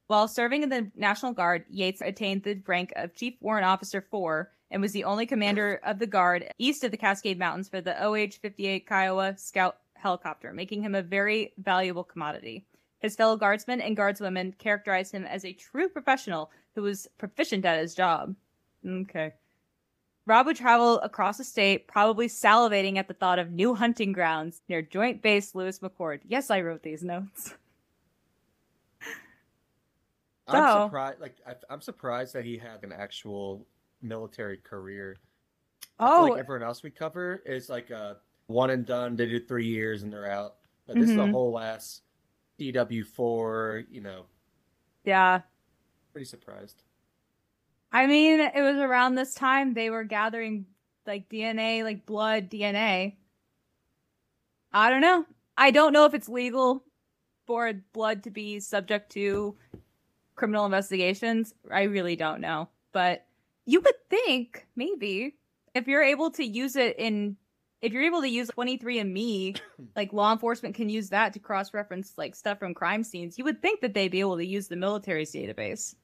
While serving in the National Guard, Yates attained the rank of Chief Warrant Officer 4 and was the only commander of the Guard east of the Cascade Mountains for the OH 58 Kiowa Scout helicopter, making him a very valuable commodity. His fellow guardsmen and guardswomen characterized him as a true professional who was proficient at his job. Okay. Rob would travel across the state, probably salivating at the thought of new hunting grounds near Joint Base Lewis McChord. Yes, I wrote these notes. I'm So- surprised. Like I, I'm surprised that he had an actual military career. I Oh, like everyone else we cover is like a one and done. They do three years and they're out. But this is a Mhm. whole ass CW four. You know, yeah. pretty surprised. I mean, it was around this time they were gathering like DNA, like blood DNA. I don't know. I don't know if it's legal for blood to be subject to criminal investigations. I really don't know. But you would think maybe if you're able to use it in if you're able to use 23andme, like law enforcement can use that to cross reference like stuff from crime scenes, you would think that they'd be able to use the military's database.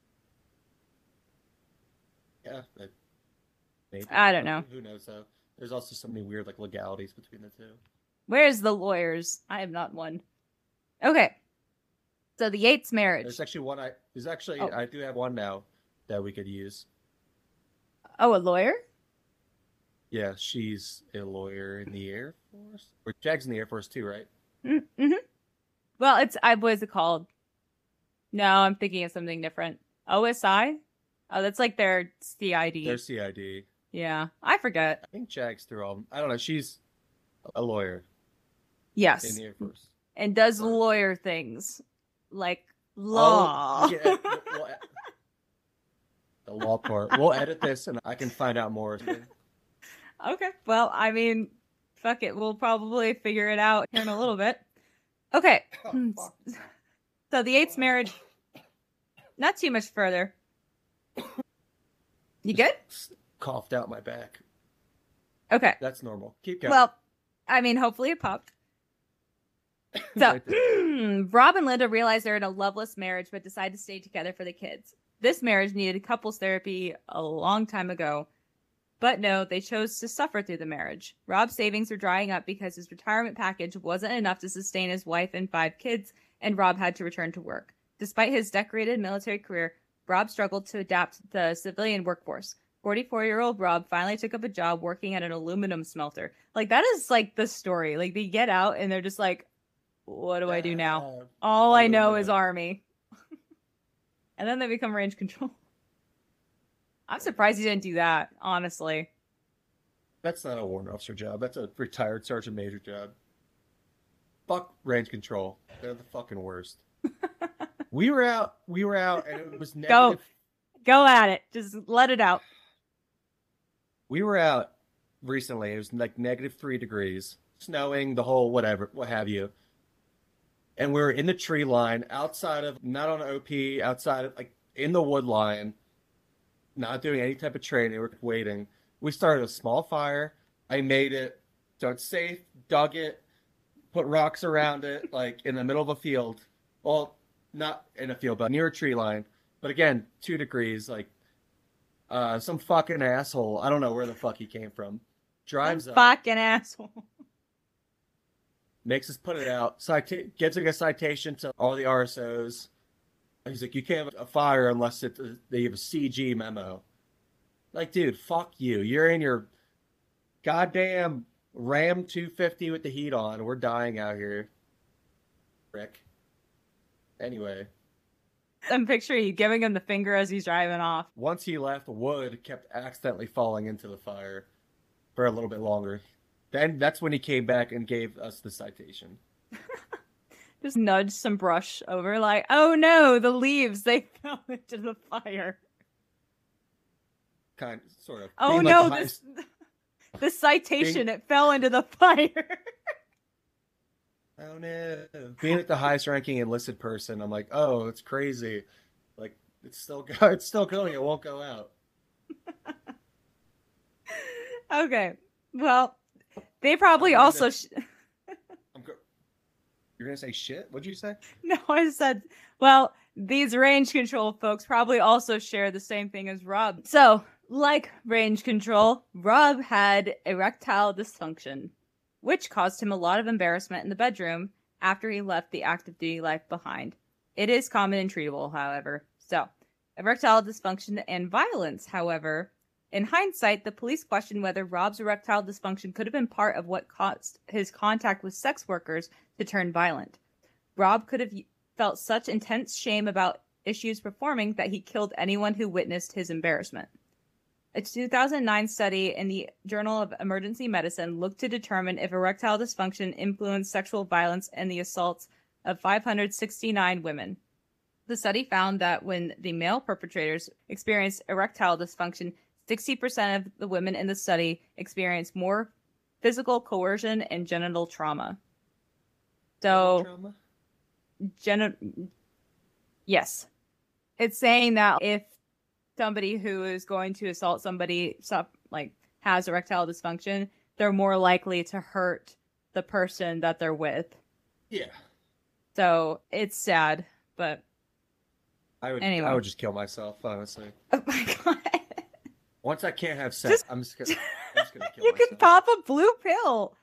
Yeah. but Maybe. I don't know. Who knows though? There's also so many weird like legalities between the two. Where's the lawyers? I am not one. Okay. So the Yates marriage. There's actually one. I there's actually Oh. I do have one now that we could use. Oh, a lawyer? Yeah, she's a lawyer in the Air Force. Or Jag's in the Air Force too, right? Mm-hmm. Well, it's I what is it called? No, I'm thinking of something different. OSI? Oh, that's like their CID. Their CID. Yeah, I forget. I think Jack's through all. I don't know. She's a lawyer Yes. in the Air Force. and does lawyer things like Oh, law. yeah, we'll- we'll- the law part. We'll edit this, and I can find out more. Okay. Well, I mean, fuck it. We'll probably figure it out here in a little bit. Okay. Oh. So the Yates marriage, not too much further. You good? Coughed out my back. Okay. That's normal. Keep going. Well, I mean, hopefully it popped. So, Rob and Linda realized they're in a loveless marriage, but decide to stay together for the kids. This marriage needed couples therapy a long time ago. But no, they chose to suffer through the marriage. Rob's savings were drying up because his retirement package wasn't enough to sustain his wife and five kids, and Rob had to return to work. Despite his decorated military career, Rob struggled to adapt to the civilian workforce. 44 year old Rob finally took up a job working at an aluminum smelter. Like, that is like the story. Like, they get out and they're just like, what do I do now? All I know is army. and then they become range control. I'm surprised he didn't do that, honestly. That's not a warrant officer job. That's a retired sergeant major job. Fuck range control. They're the fucking worst. we were out. We were out, and it was Go. Go at it. Just let it out. We were out recently. It was like negative three degrees, snowing, the whole whatever, what have you. And we were in the tree line outside of, not on OP, outside of, like, in the wood line, not doing any type of training. We're waiting. We started a small fire. I made it, dug safe, dug it, put rocks around it, like in the middle of a field. Well, not in a field, but near a tree line. But again, two degrees, like uh, some fucking asshole. I don't know where the fuck he came from. Drives up, Fucking asshole. makes us put it out. Cita- gives like a citation to all the RSOs. He's like, you can't have a fire unless it, uh, they have a CG memo. Like, dude, fuck you. You're in your goddamn Ram 250 with the heat on. We're dying out here. Rick. Anyway, I'm picturing you giving him the finger as he's driving off. once he left, wood kept accidentally falling into the fire for a little bit longer. Then that's when he came back and gave us the citation. Just nudge some brush over, like, oh no, the leaves, they fell into the fire. Kind sort of. Oh Being no, the this the citation, it fell into the fire. Oh no. Being like the highest ranking enlisted person, I'm like, oh, it's crazy. Like it's still go- it's still going. It won't go out. okay. Well, they probably also sh- You're gonna say shit? What'd you say? No, I said, well, these range control folks probably also share the same thing as Rob. So, like range control, Rob had erectile dysfunction, which caused him a lot of embarrassment in the bedroom after he left the active duty life behind. It is common and treatable, however. So, erectile dysfunction and violence, however, in hindsight, the police questioned whether Rob's erectile dysfunction could have been part of what caused his contact with sex workers to turn violent. Rob could have felt such intense shame about issues performing that he killed anyone who witnessed his embarrassment. A 2009 study in the Journal of Emergency Medicine looked to determine if erectile dysfunction influenced sexual violence and the assaults of 569 women. The study found that when the male perpetrators experienced erectile dysfunction, 60% of the women in the study experienced more physical coercion and genital trauma. So, Trauma? gen- yes it's saying that if somebody who is going to assault somebody sup- like has erectile dysfunction they're more likely to hurt the person that they're with Yeah. so it's sad but I would. Anyway. I would just kill myself. Honestly. oh my god Once I can't have sex, Just- I'm just gonna. I'm just gonna kill you myself. can pop a blue pill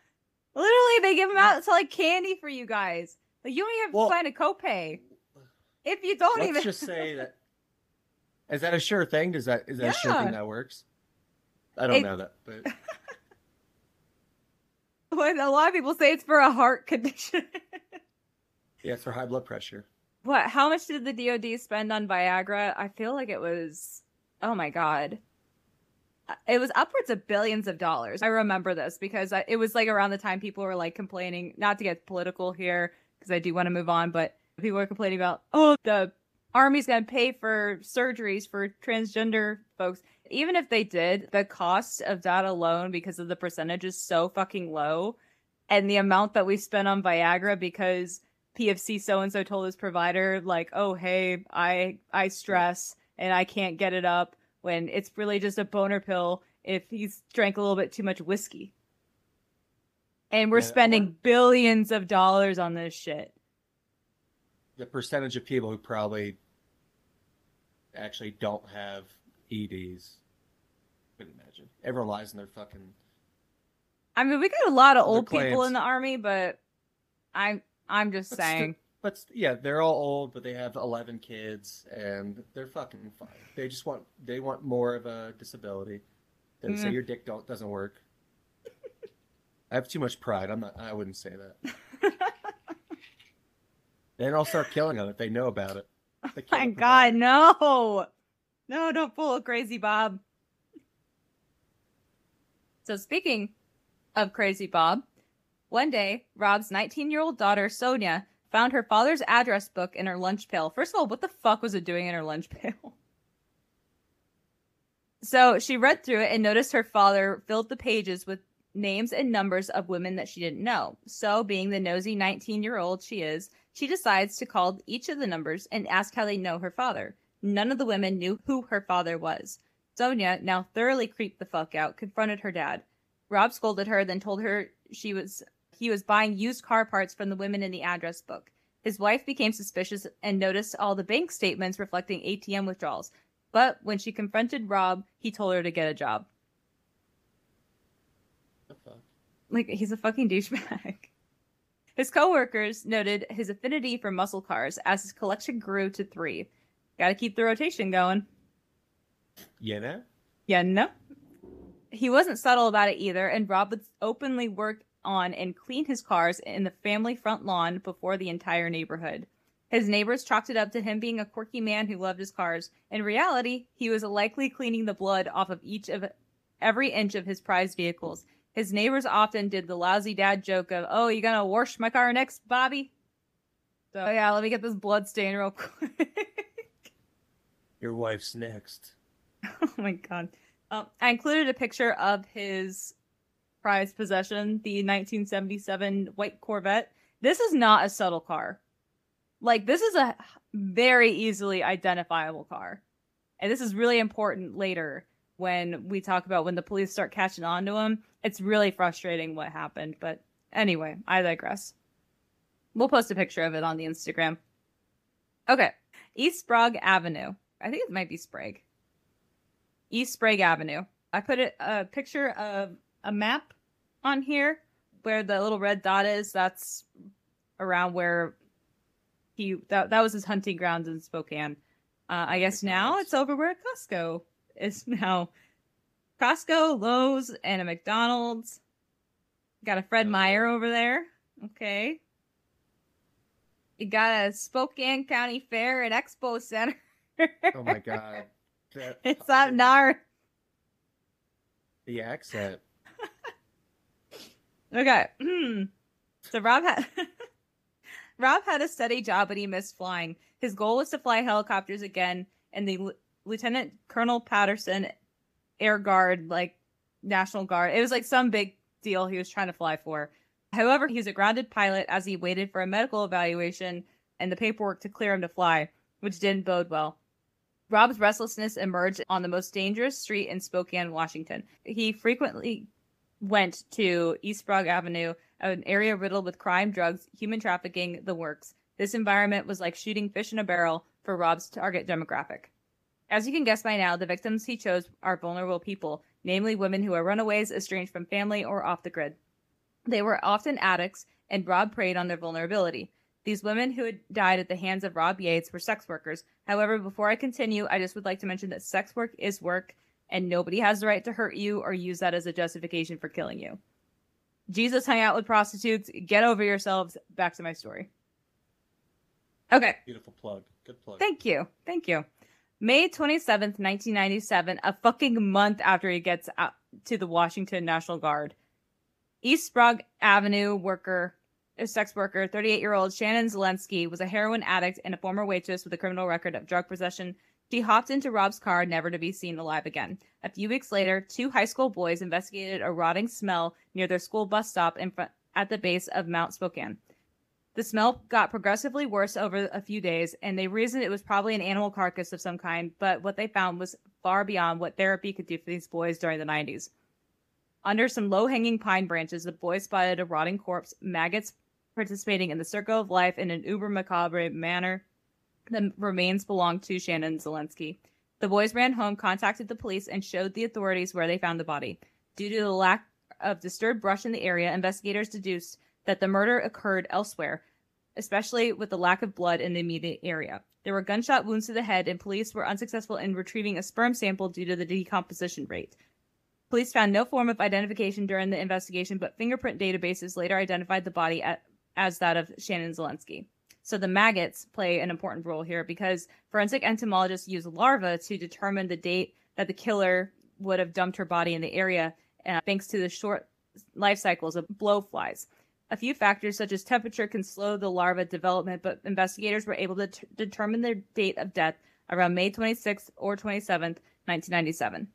literally they give them out to like candy for you guys like you don't even have Well- to find a copay if you don't even. Let's even just say that. Is that a sure thing? Does that is that a sure thing that works? I don't It- know that, but when a lot of people say it's for a heart condition yeah, it's for high blood pressure. What? How much did the DoD spend on Viagra? I feel like it was. Oh my god. It was upwards of billions of dollars. I remember this because I, it was like around the time people were like complaining, not to get political here, because I do want to move on, but people were complaining about, oh, the army's going to pay for surgeries for transgender folks. Even if they did, the cost of that alone, because of the percentage, is so fucking low. And the amount that we spent on Viagra because PFC so and so told his provider like, "Oh, hey, I I stress and I can't get it up." When it's really just a boner pill if he's drank a little bit too much whiskey. And we're Yeah, spending billions of dollars on this shit. The percentage of people who probably actually don't have EDs. Couldn't imagine. Everyone lies in their fucking. I mean, we got a lot of old people in the army, but I'm I'm just still- saying. But yeah, they're all old, but they have eleven kids, and they're fucking fine. They just want they want more of a disability. They say Mm. your dick don't doesn't work. I have too much pride. I'm not. I wouldn't say that. Then I'll start killing them if they know about it. Kill My God, no, no, don't a crazy Bob. So speaking of crazy Bob, one day Rob's 19-year-old daughter Sonia found her father's address book in her lunch pail. First of all, what the fuck was it doing in her lunch pail? So she read through it and noticed her father filled the pages with names and numbers of women that she didn't know. So, being the nosy 19 year old she is, she decides to call each of the numbers and ask how they know her father. None of the women knew who her father was. Sonia, now thoroughly creeped the fuck out, confronted her dad. Rob scolded her, then told her she was he was buying used car parts from the women in the address book. His wife became suspicious and noticed all the bank statements reflecting ATM withdrawals. But when she confronted Rob, he told her to get a job. Like he's a fucking douchebag. His coworkers noted his affinity for muscle cars as his collection grew to three. Gotta keep the rotation going. You know? Yeah, no. He wasn't subtle about it either, and Rob would openly work on and clean his cars in the family front lawn before the entire neighborhood. His neighbors chalked it up to him being a quirky man who loved his cars. In reality, he was likely cleaning the blood off of each of every inch of his prized vehicles. His neighbors often did the lousy dad joke of, "Oh, you gonna wash my car next, Bobby?" So yeah, let me get this blood stain real quick. Your wife's next. oh my god. Um, I included a picture of his prized possession, the 1977 white Corvette. This is not a subtle car. Like, this is a very easily identifiable car. And this is really important later when we talk about when the police start catching on to him. It's really frustrating what happened. But anyway, I digress. We'll post a picture of it on the Instagram. Okay. East Sprague Avenue. I think it might be Sprague. East Sprague Avenue. I put a, a picture of a map on here where the little red dot is. That's around where he that that was his hunting grounds in Spokane. Uh, I guess now it's over where Costco is now. Costco, Lowe's, and a McDonald's. Got a Fred Meyer over there. Okay. You got a Spokane County Fair and Expo Center. Oh my god. That it's up north. The accent. Okay. Hmm. so Rob had Rob had a steady job, but he missed flying. His goal was to fly helicopters again, and the L- Lieutenant Colonel Patterson Air Guard, like National Guard, it was like some big deal he was trying to fly for. However, he was a grounded pilot as he waited for a medical evaluation and the paperwork to clear him to fly, which didn't bode well. Rob's restlessness emerged on the most dangerous street in Spokane, Washington. He frequently went to East Sprague Avenue, an area riddled with crime, drugs, human trafficking, the works. This environment was like shooting fish in a barrel for Rob's target demographic. As you can guess by now, the victims he chose are vulnerable people, namely women who are runaways, estranged from family, or off the grid. They were often addicts, and Rob preyed on their vulnerability. These women who had died at the hands of Rob Yates were sex workers. However, before I continue, I just would like to mention that sex work is work, and nobody has the right to hurt you or use that as a justification for killing you. Jesus hung out with prostitutes. Get over yourselves. Back to my story. Okay. Beautiful plug. Good plug. Thank you. Thank you. May 27th, 1997, a fucking month after he gets out to the Washington National Guard. East Sprague Avenue worker, a sex worker, 38 year old Shannon Zielinski was a heroin addict and a former waitress with a criminal record of drug possession. She hopped into Rob's car, never to be seen alive again. A few weeks later, two high school boys investigated a rotting smell near their school bus stop in front at the base of Mount Spokane. The smell got progressively worse over a few days, and they reasoned it was probably an animal carcass of some kind, but what they found was far beyond what therapy could do for these boys during the 90s. Under some low hanging pine branches, the boys spotted a rotting corpse, maggots participating in the circle of life in an uber macabre manner. The remains belonged to Shannon Zielinski. The boys ran home, contacted the police, and showed the authorities where they found the body. Due to the lack of disturbed brush in the area, investigators deduced that the murder occurred elsewhere. especially with the lack of blood in the immediate area. There were gunshot wounds to the head, and police were unsuccessful in retrieving a sperm sample due to the decomposition rate. Police found no form of identification during the investigation, but fingerprint databases later identified the body at, as that of Shannon Zielinski. So the maggots play an important role here because forensic entomologists use larvae to determine the date that the killer would have dumped her body in the area, uh, thanks to the short life cycles of blowflies. A few factors such as temperature can slow the larva development, but investigators were able to t- determine the date of death around May 26th or 27th, 1997.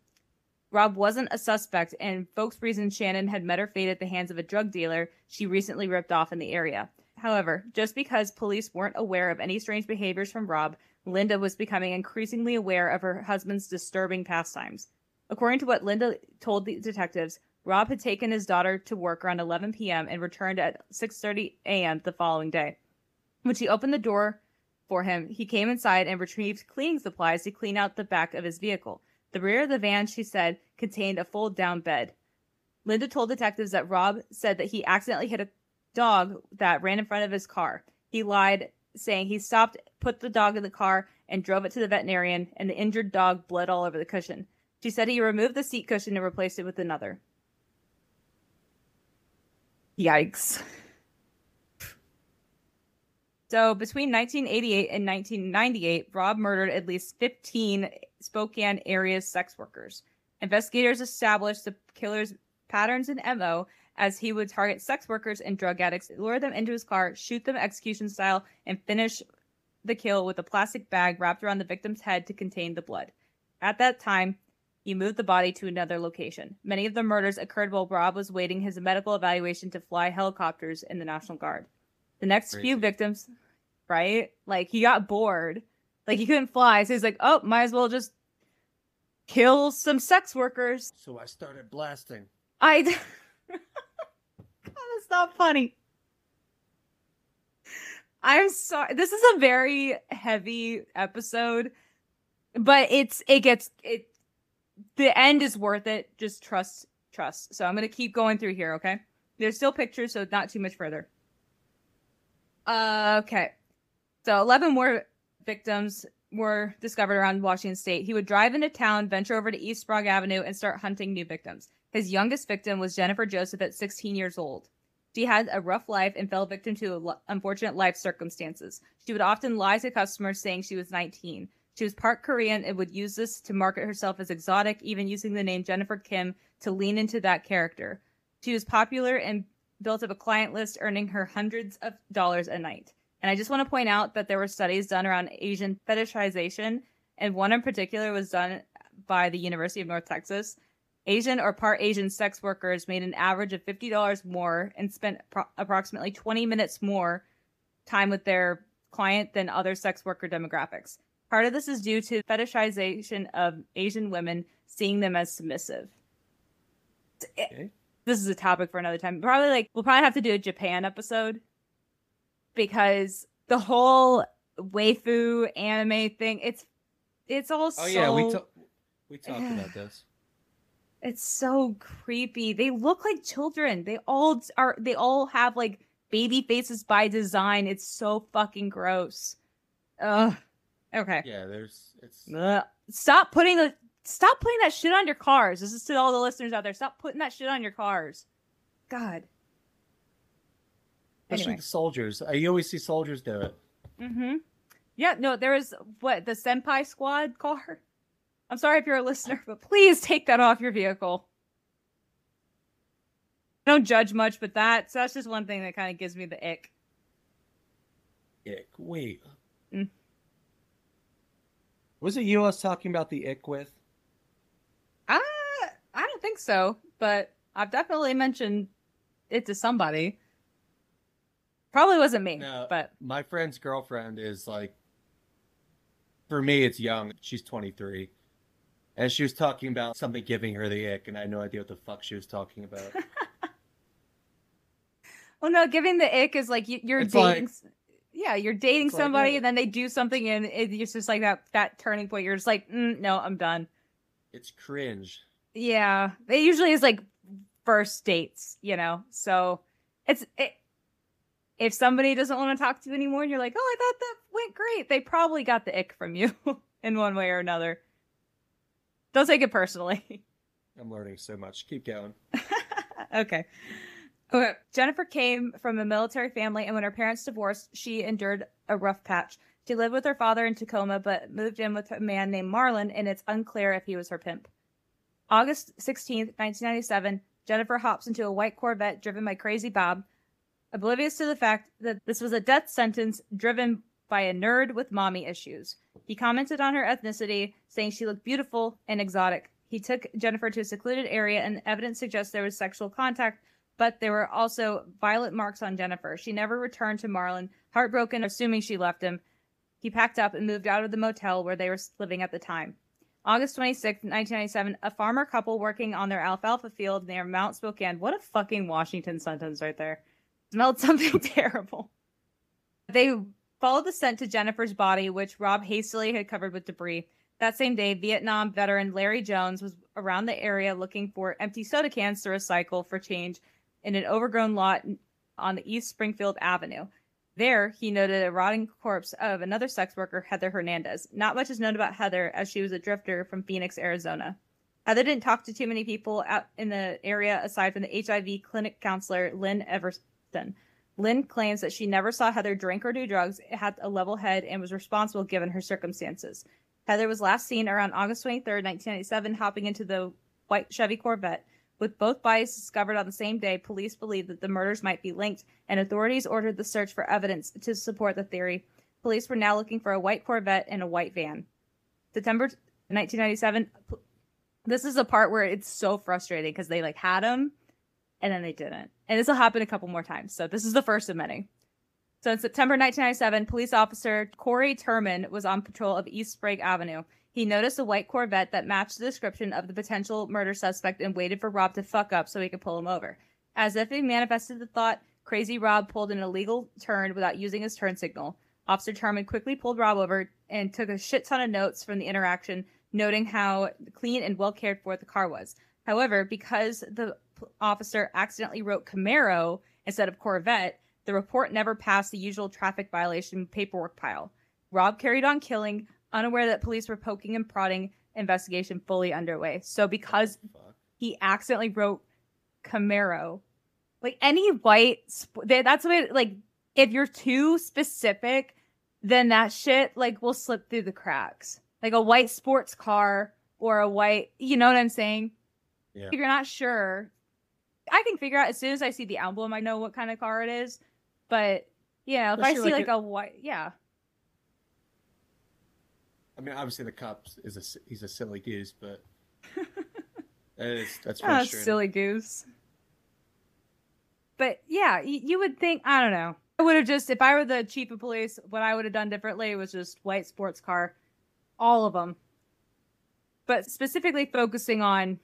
Rob wasn't a suspect, and folks reasoned Shannon had met her fate at the hands of a drug dealer she recently ripped off in the area. However, just because police weren't aware of any strange behaviors from Rob, Linda was becoming increasingly aware of her husband's disturbing pastimes. According to what Linda told the detectives, Rob had taken his daughter to work around 11 p.m. and returned at 6:30 a.m. the following day. When she opened the door for him, he came inside and retrieved cleaning supplies to clean out the back of his vehicle. The rear of the van, she said, contained a fold down bed. Linda told detectives that Rob said that he accidentally hit a dog that ran in front of his car. He lied, saying he stopped, put the dog in the car, and drove it to the veterinarian, and the injured dog bled all over the cushion. She said he removed the seat cushion and replaced it with another. Yikes. So between 1988 and 1998, Rob murdered at least 15 Spokane area sex workers. Investigators established the killer's patterns and MO as he would target sex workers and drug addicts, lure them into his car, shoot them execution style, and finish the kill with a plastic bag wrapped around the victim's head to contain the blood. At that time, he moved the body to another location. Many of the murders occurred while Rob was waiting his medical evaluation to fly helicopters in the National Guard. The next Crazy. few victims, right? Like he got bored. Like he couldn't fly, so he's like, "Oh, might as well just kill some sex workers." So I started blasting. I God, not funny. I'm sorry. This is a very heavy episode, but it's it gets it. The end is worth it. Just trust, trust. So I'm gonna keep going through here. Okay. There's still pictures, so not too much further. Uh, okay. So 11 more victims were discovered around Washington state. He would drive into town, venture over to East Sprague Avenue, and start hunting new victims. His youngest victim was Jennifer Joseph at 16 years old. She had a rough life and fell victim to unfortunate life circumstances. She would often lie to customers saying she was 19. She was part Korean and would use this to market herself as exotic, even using the name Jennifer Kim to lean into that character. She was popular and built up a client list, earning her hundreds of dollars a night. And I just want to point out that there were studies done around Asian fetishization, and one in particular was done by the University of North Texas. Asian or part Asian sex workers made an average of $50 more and spent pro- approximately 20 minutes more time with their client than other sex worker demographics. Part of this is due to fetishization of Asian women, seeing them as submissive. Okay. This is a topic for another time. Probably like we'll probably have to do a Japan episode because the whole waifu anime thing it's it's all Oh so yeah, we ta- we talked about this. It's so creepy. They look like children. They all are. They all have like baby faces by design. It's so fucking gross. Ugh. Okay. Yeah, there's it's Ugh. Stop putting the. Stop putting that shit on your cars. This is to all the listeners out there. Stop putting that shit on your cars. God. especially Anyway. the soldiers. Uh, You always see soldiers do it. Mm-hmm. Yeah. No. there is what the senpai squad car. I'm sorry if you're a listener, but please take that off your vehicle. I don't judge much, but that so that's just one thing that kind of gives me the ick. Ick. Wait. Mm. Was it you I was talking about the ick with? Uh, I don't think so, but I've definitely mentioned it to somebody. Probably wasn't me, No. but My friend's girlfriend is like, for me, it's young. She's 23. And she was talking about something giving her the ick, and I had no idea what the fuck she was talking about. well, no, giving the ick is like you, you're It's dating. like- yeah, you're dating It's like, somebody, and then they do something, and it, it's just like that that turning point. You're just like, mm, no, I'm done. it's cringe. Yeah, it usually is like first dates, you know. So it's it if somebody doesn't want to talk to you anymore and you're like, oh, I thought that went great, they probably got the ick from you in one way or another. Don't take it personally. I'm learning so much. Keep going. okay. Okay. Jennifer came from a military family, and when her parents divorced, she endured a rough patch. She lived with her father in Tacoma, but moved in with a man named Marlon, and it's unclear if he was her pimp. August 16th, 1997, Jennifer hops into a white Corvette driven by Crazy Bob, oblivious to the fact that this was a death sentence driven by a nerd with mommy issues. He commented on her ethnicity, saying she looked beautiful and exotic. He took Jennifer to a secluded area, and evidence suggests there was sexual contact, but there were also violent marks on Jennifer. She never returned to Marlon, heartbroken, assuming she left him. He packed up and moved out of the motel where they were living at the time. August 26, 1997, a farmer couple working on their alfalfa field near Mount Spokane. What a fucking Washington sentence right there. Smelled something terrible. They followed the scent to Jennifer's body, which Rob hastily had covered with debris. That same day, Vietnam veteran Larry Jones was around the area looking for empty soda cans to recycle for change in an overgrown lot on the East Springfield Avenue. There, he noted a rotting corpse of another sex worker, Heather Hernandez. Not much is known about Heather, as she was a drifter from Phoenix, Arizona. Heather didn't talk to too many people out in the area aside from the HIV clinic counselor, Lynn Everson. Lynn claims that she never saw Heather drink or do drugs, had a level head, and was responsible given her circumstances. Heather was last seen around August 23, 1997, hopping into the white Chevy Corvette. With both bodies discovered on the same day, police believe that the murders might be linked, and authorities ordered the search for evidence to support the theory. Police were now looking for a white Corvette and a white van. September 1997. This is a part where it's so frustrating because they like had him and then they didn't. And this will happen a couple more times. So this is the first of many. So in September 1997, police officer Corey Turman was on patrol of East Sprague Avenue. He noticed a white Corvette that matched the description of the potential murder suspect and waited for Rob to fuck up so he could pull him over. As if he manifested the thought, Crazy Rob pulled an illegal turn without using his turn signal. Officer Turman quickly pulled Rob over and took a shit ton of notes from the interaction, noting how clean and well cared for the car was. However, because the officer accidentally wrote Camaro instead of Corvette, the report never passed the usual traffic violation paperwork pile. Rob carried on killing, unaware that police were poking and prodding, investigation fully underway. So because he accidentally wrote Camaro, like any white, that's what like if you're too specific, then that shit like will slip through the cracks. Like a white sports car or a white, you know what I'm saying? Yeah. If you're not sure, I can figure out as soon as I see the emblem, I know what kind of car it is. But yeah, if Especially I see like like, a white, yeah, I mean, obviously the cop is a he's a silly goose, but that is that's ah, frustrating. silly goose. But yeah, y- you would think I don't know. I would have just if I were the chief of police, what I would have done differently was just white sports car, all of them. But specifically focusing on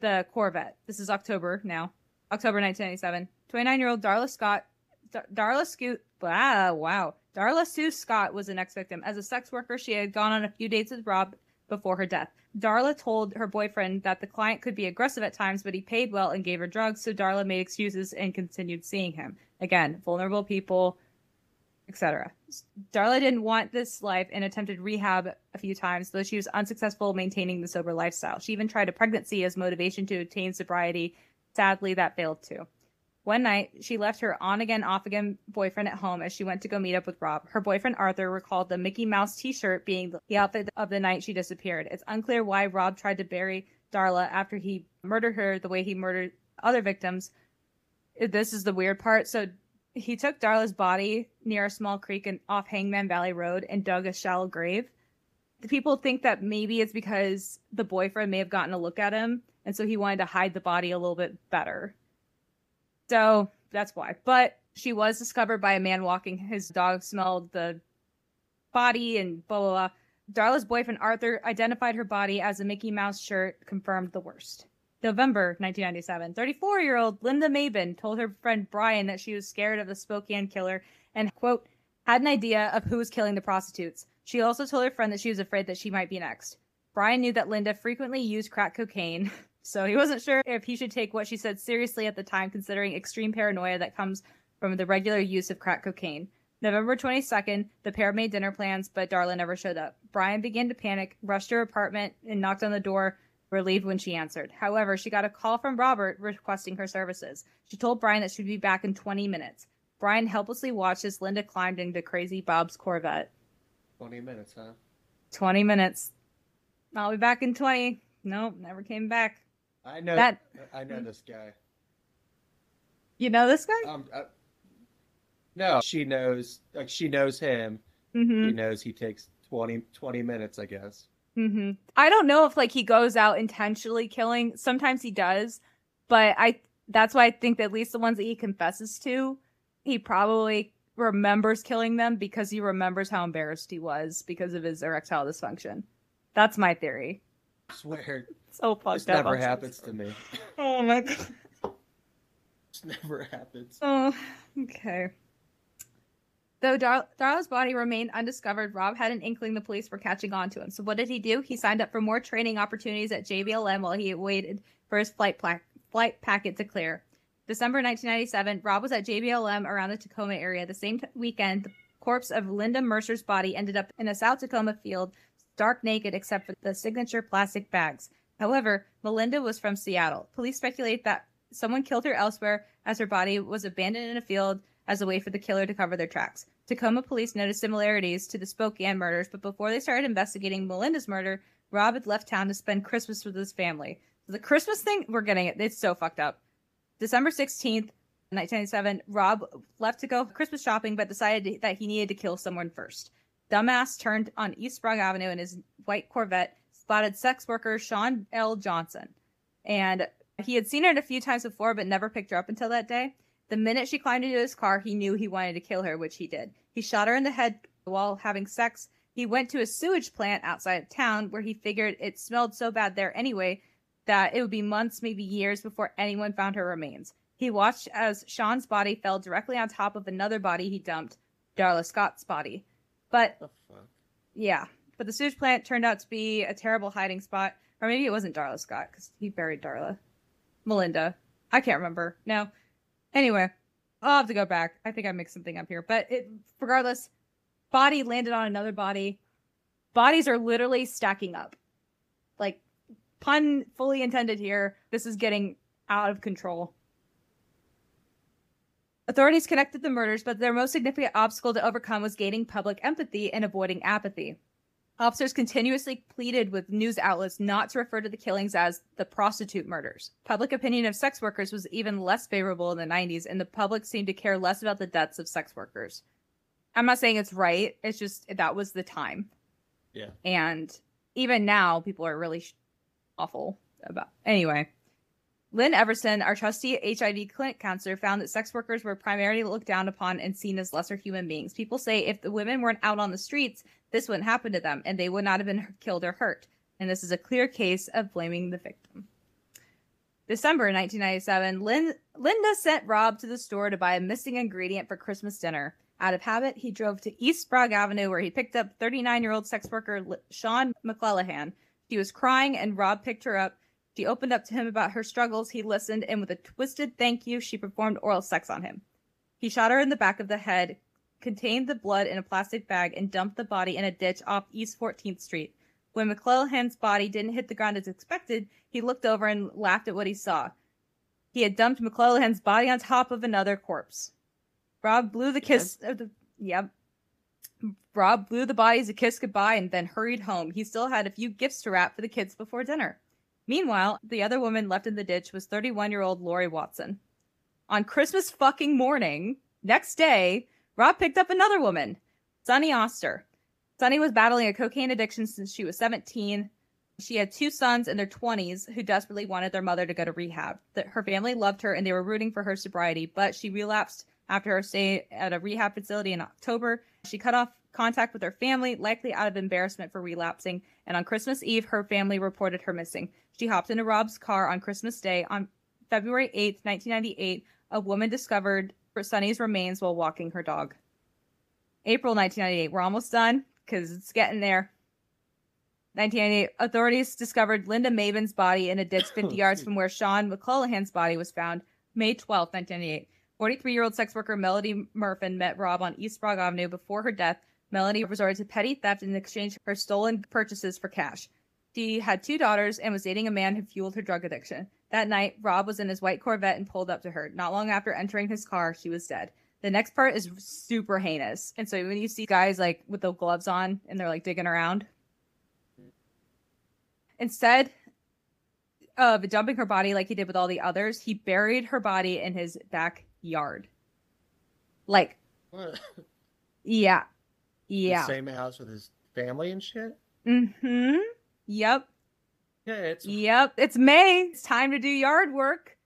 the Corvette. This is October now, October 1997. 29 year old Darla Scott, Dar- Darla Scoot, wow, ah, wow. Darla Sue Scott was the next victim. As a sex worker, she had gone on a few dates with Rob before her death. Darla told her boyfriend that the client could be aggressive at times, but he paid well and gave her drugs, so Darla made excuses and continued seeing him. Again, vulnerable people, etc. Darla didn't want this life and attempted rehab a few times, though she was unsuccessful maintaining the sober lifestyle. She even tried a pregnancy as motivation to attain sobriety. Sadly, that failed too. One night, she left her on again, off again boyfriend at home as she went to go meet up with Rob. Her boyfriend Arthur recalled the Mickey Mouse t shirt being the outfit of the night she disappeared. It's unclear why Rob tried to bury Darla after he murdered her the way he murdered other victims. This is the weird part. So he took Darla's body near a small creek and off Hangman Valley Road and dug a shallow grave. The people think that maybe it's because the boyfriend may have gotten a look at him, and so he wanted to hide the body a little bit better. So that's why. But she was discovered by a man walking. His dog smelled the body and blah blah blah. Darla's boyfriend Arthur identified her body as a Mickey Mouse shirt, confirmed the worst. November 1997. 34 year old Linda Maybin told her friend Brian that she was scared of the Spokane killer and, quote, had an idea of who was killing the prostitutes. She also told her friend that she was afraid that she might be next. Brian knew that Linda frequently used crack cocaine, so he wasn't sure if he should take what she said seriously at the time, considering extreme paranoia that comes from the regular use of crack cocaine. November 22nd, the pair made dinner plans, but Darla never showed up. Brian began to panic, rushed to her apartment, and knocked on the door, relieved when she answered. However, she got a call from Robert requesting her services. She told Brian that she'd be back in 20 minutes. Brian helplessly watched as Linda climbed into Crazy Bob's Corvette. 20 minutes, huh? 20 minutes. I'll be back in 20. Nope, never came back. I know That I know this guy. you know this guy? Um, uh, no, she knows. Like she knows him. Mm-hmm. He knows he takes 20, 20 minutes. I guess. Mm-hmm. I don't know if like he goes out intentionally killing. Sometimes he does, but I that's why I think that at least the ones that he confesses to, he probably remembers killing them because he remembers how embarrassed he was because of his erectile dysfunction. That's my theory. I swear, So fucked this up. never happens to me. Oh my god. This never happens. Oh, okay. Though Dar- Darla's body remained undiscovered, Rob had an inkling the police were catching on to him. So what did he do? He signed up for more training opportunities at JBLM while he waited for his flight pla- flight packet to clear. December 1997, Rob was at JBLM around the Tacoma area. The same t- weekend, the corpse of Linda Mercer's body ended up in a South Tacoma field, stark naked except for the signature plastic bags. However, Melinda was from Seattle. Police speculate that someone killed her elsewhere as her body was abandoned in a field as a way for the killer to cover their tracks. Tacoma police noticed similarities to the Spokane murders, but before they started investigating Melinda's murder, Rob had left town to spend Christmas with his family. The Christmas thing, we're getting it. It's so fucked up. December 16th, 1997, Rob left to go Christmas shopping, but decided that he needed to kill someone first. Dumbass turned on East Sprague Avenue in his white Corvette, spotted sex worker Sean L. Johnson. And he had seen her a few times before, but never picked her up until that day. The minute she climbed into his car, he knew he wanted to kill her, which he did. He shot her in the head while having sex. He went to a sewage plant outside of town where he figured it smelled so bad there anyway that it would be months, maybe years before anyone found her remains. He watched as Sean's body fell directly on top of another body he dumped, Darla Scott's body. But the fuck? yeah, but the sewage plant turned out to be a terrible hiding spot. Or maybe it wasn't Darla Scott because he buried Darla. Melinda. I can't remember. now. Anyway, I'll have to go back. I think I mixed something up here. But it, regardless, body landed on another body. Bodies are literally stacking up. Pun fully intended here. This is getting out of control. Authorities connected the murders, but their most significant obstacle to overcome was gaining public empathy and avoiding apathy. Officers continuously pleaded with news outlets not to refer to the killings as the prostitute murders. Public opinion of sex workers was even less favorable in the 90s, and the public seemed to care less about the deaths of sex workers. I'm not saying it's right, it's just that was the time. Yeah. And even now, people are really sh- awful about. Anyway, Lynn Everson, our trusty HIV clinic counselor, found that sex workers were primarily looked down upon and seen as lesser human beings. People say if the women weren't out on the streets, this wouldn't happen to them, and they would not have been killed or hurt. And this is a clear case of blaming the victim. December 1997, Lynn, Linda sent Rob to the store to buy a missing ingredient for Christmas dinner. Out of habit, he drove to East Sprague Avenue where he picked up 39 year old sex worker Sean McClellan. She was crying, and Rob picked her up. She opened up to him about her struggles. He listened, and with a twisted thank you, she performed oral sex on him. He shot her in the back of the head, contained the blood in a plastic bag, and dumped the body in a ditch off East 14th Street. When McClellan's body didn't hit the ground as expected, he looked over and laughed at what he saw. He had dumped McClellan's body on top of another corpse. Rob blew the kiss of the yep. Rob blew the bodies a kiss goodbye and then hurried home. He still had a few gifts to wrap for the kids before dinner. Meanwhile, the other woman left in the ditch was 31 year old Lori Watson. On Christmas fucking morning, next day, Rob picked up another woman, Sunny Oster. Sunny was battling a cocaine addiction since she was 17. She had two sons in their 20s who desperately wanted their mother to go to rehab. Her family loved her and they were rooting for her sobriety, but she relapsed after her stay at a rehab facility in October. She cut off contact with her family, likely out of embarrassment for relapsing, and on Christmas Eve, her family reported her missing. She hopped into Rob's car on Christmas Day. On February 8th, 1998, a woman discovered Sunny's remains while walking her dog. April 1998, we're almost done because it's getting there. 1998, authorities discovered Linda Maybin's body in a ditch 50 yards from where Sean McClellan's body was found. May 12, 1998. 43 year old sex worker Melody Murfin met Rob on East Sprague Avenue before her death. Melody resorted to petty theft in exchange for stolen purchases for cash. She had two daughters and was dating a man who fueled her drug addiction. That night, Rob was in his white Corvette and pulled up to her. Not long after entering his car, she was dead. The next part is super heinous. And so when you see guys like with the gloves on and they're like digging around, instead of dumping her body like he did with all the others, he buried her body in his backyard. Like, yeah. Yeah. same house with his family and shit. Mm-hmm. Yep. Yeah, it's Yep. It's May. It's time to do yard work.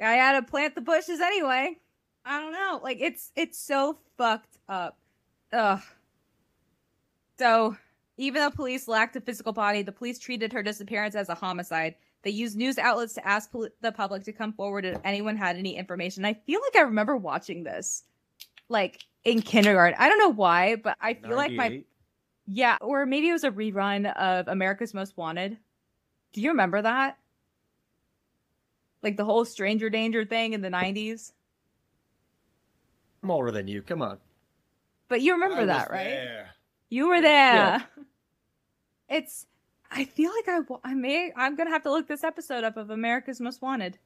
I had to plant the bushes anyway. I don't know. Like it's it's so fucked up. Ugh. So even though police lacked a physical body, the police treated her disappearance as a homicide. They used news outlets to ask pol- the public to come forward if anyone had any information. I feel like I remember watching this, like in kindergarten. I don't know why, but I feel like my yeah, or maybe it was a rerun of America's Most Wanted. Do you remember that? Like the whole stranger danger thing in the 90s? I'm older than you. Come on. But you remember I that, right? there. You were there. It's I feel like I I may I'm going to have to look this episode up of America's Most Wanted.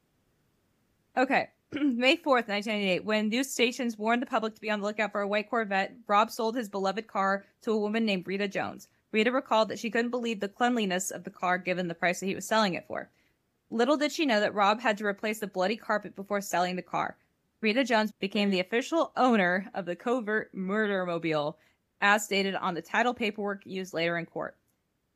Okay. May 4th, 1998, when news stations warned the public to be on the lookout for a white Corvette, Rob sold his beloved car to a woman named Rita Jones. Rita recalled that she couldn't believe the cleanliness of the car given the price that he was selling it for. Little did she know that Rob had to replace the bloody carpet before selling the car. Rita Jones became the official owner of the Corvette murder mobile, as stated on the title paperwork used later in court.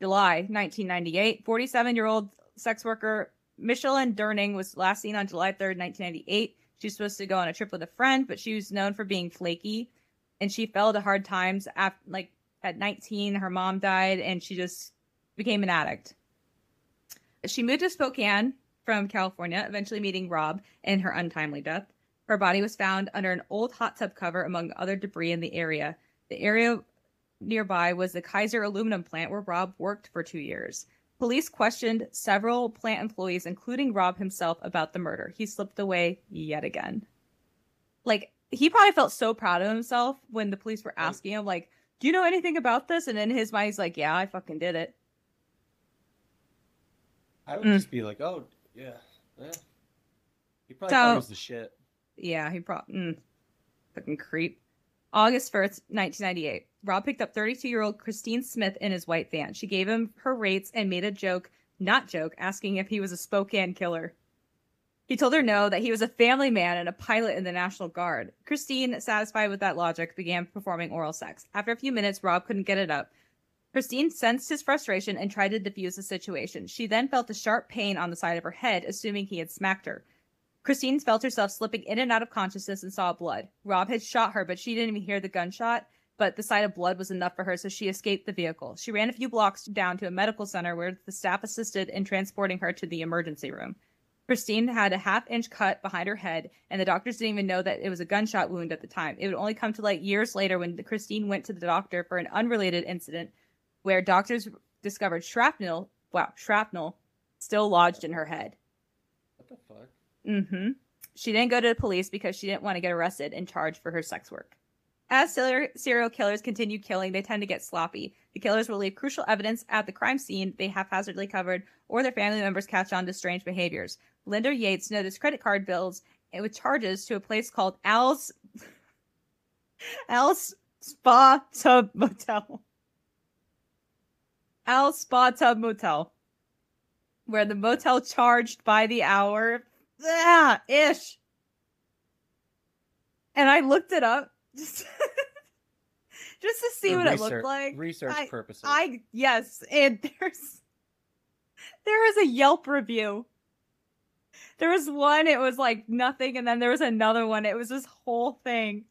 July 1998, 47 year old sex worker Michelyn Derning was last seen on July 3rd, 1998. She was supposed to go on a trip with a friend, but she was known for being flaky and she fell to hard times after, like, at 19, her mom died and she just became an addict. She moved to Spokane from California, eventually meeting Rob in her untimely death. Her body was found under an old hot tub cover among other debris in the area. The area nearby was the Kaiser aluminum plant where Rob worked for two years. Police questioned several plant employees, including Rob himself, about the murder. He slipped away yet again. Like, he probably felt so proud of himself when the police were asking him, like, do you know anything about this? And in his mind, he's like, yeah, I fucking did it. I would Mm. just be like, oh yeah, yeah. He probably So- thought he was the shit. Yeah, he probably mm, fucking creep. August first, nineteen ninety eight. Rob picked up thirty two year old Christine Smith in his white van. She gave him her rates and made a joke, not joke, asking if he was a Spokane killer. He told her no, that he was a family man and a pilot in the National Guard. Christine, satisfied with that logic, began performing oral sex. After a few minutes, Rob couldn't get it up. Christine sensed his frustration and tried to defuse the situation. She then felt a sharp pain on the side of her head, assuming he had smacked her. Christine felt herself slipping in and out of consciousness and saw blood. Rob had shot her, but she didn't even hear the gunshot. But the sight of blood was enough for her, so she escaped the vehicle. She ran a few blocks down to a medical center where the staff assisted in transporting her to the emergency room. Christine had a half inch cut behind her head, and the doctors didn't even know that it was a gunshot wound at the time. It would only come to light years later when Christine went to the doctor for an unrelated incident where doctors discovered shrapnel, wow, shrapnel, still lodged in her head. Mm-hmm. She didn't go to the police because she didn't want to get arrested and charged for her sex work. As serial killers continue killing, they tend to get sloppy. The killers will leave crucial evidence at the crime scene they haphazardly covered, or their family members catch on to strange behaviors. Linda Yates noticed credit card bills with charges to a place called Al's Al's Spa Tub Motel. Al's Spa Tub Motel, where the motel charged by the hour yeah, ish. And I looked it up just, just to see For what it looked like. Research I- purposes. I yes, and there's there is a Yelp review. There was one, it was like nothing, and then there was another one. It was this whole thing.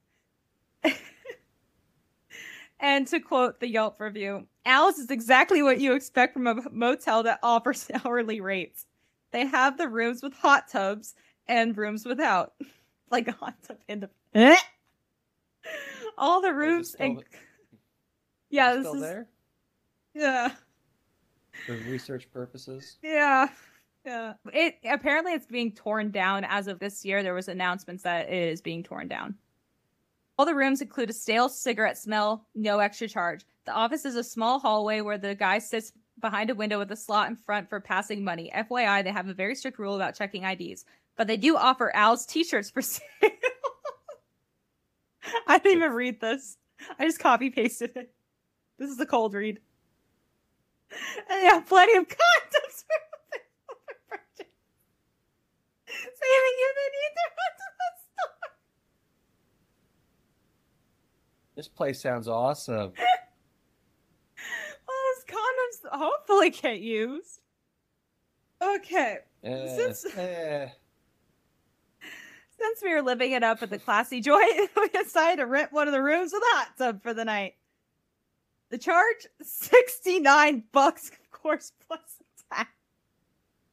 and to quote the Yelp review, Al's is exactly what you expect from a motel that offers hourly rates. They have the rooms with hot tubs and rooms without. Like a hot tub in the eh? all the Is it rooms still and th- yeah, Is it this still is there yeah. for research purposes. Yeah. Yeah. It apparently it's being torn down as of this year. There was announcements that it is being torn down. All the rooms include a stale cigarette smell, no extra charge. The office is a small hallway where the guy sits behind a window with a slot in front for passing money. FYI, they have a very strict rule about checking IDs, but they do offer Al's t-shirts for sale. I didn't even read this. I just copy pasted it. This is a cold read. And they have plenty of condoms for saving you the need to run to the store. This place sounds awesome. Well, those condoms hopefully get used. Okay. Eh, Since- eh. Since we were living it up at the classy joint, we decided to rent one of the rooms with a hot tub for the night. The charge, 69 bucks, of course, plus tax.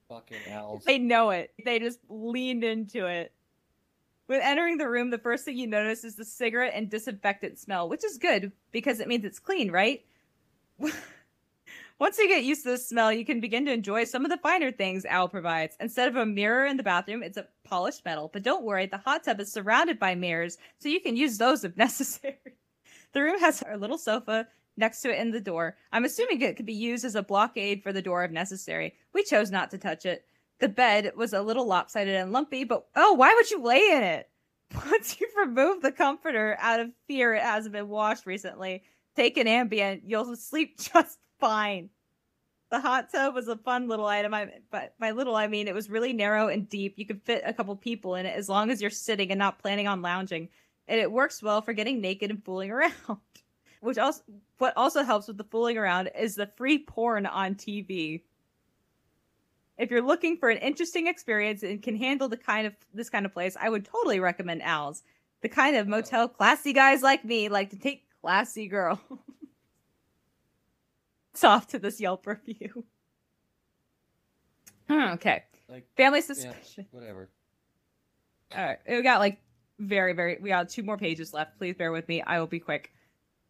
Fucking owls. They know it. They just leaned into it. When entering the room, the first thing you notice is the cigarette and disinfectant smell, which is good because it means it's clean, right? Once you get used to the smell, you can begin to enjoy some of the finer things Al provides. Instead of a mirror in the bathroom, it's a polished metal. But don't worry, the hot tub is surrounded by mirrors, so you can use those if necessary. The room has a little sofa next to it in the door. I'm assuming it could be used as a blockade for the door if necessary. We chose not to touch it. The bed was a little lopsided and lumpy, but oh, why would you lay in it? Once you've removed the comforter out of fear it hasn't been washed recently, take an Ambien, you'll sleep just fine. The hot tub was a fun little item. I, but by little, I mean it was really narrow and deep. You could fit a couple people in it as long as you're sitting and not planning on lounging. And it works well for getting naked and fooling around. Which also, what also helps with the fooling around is the free porn on TV. If you're looking for an interesting experience and can handle the kind of this kind of place, I would totally recommend Al's. The kind of oh. motel classy guys like me like to take classy girls. it's off to this Yelp review. Hmm, okay. Like, Family yeah, suspicion. whatever. All right. We got like very, very, we got two more pages left. Please bear with me. I will be quick.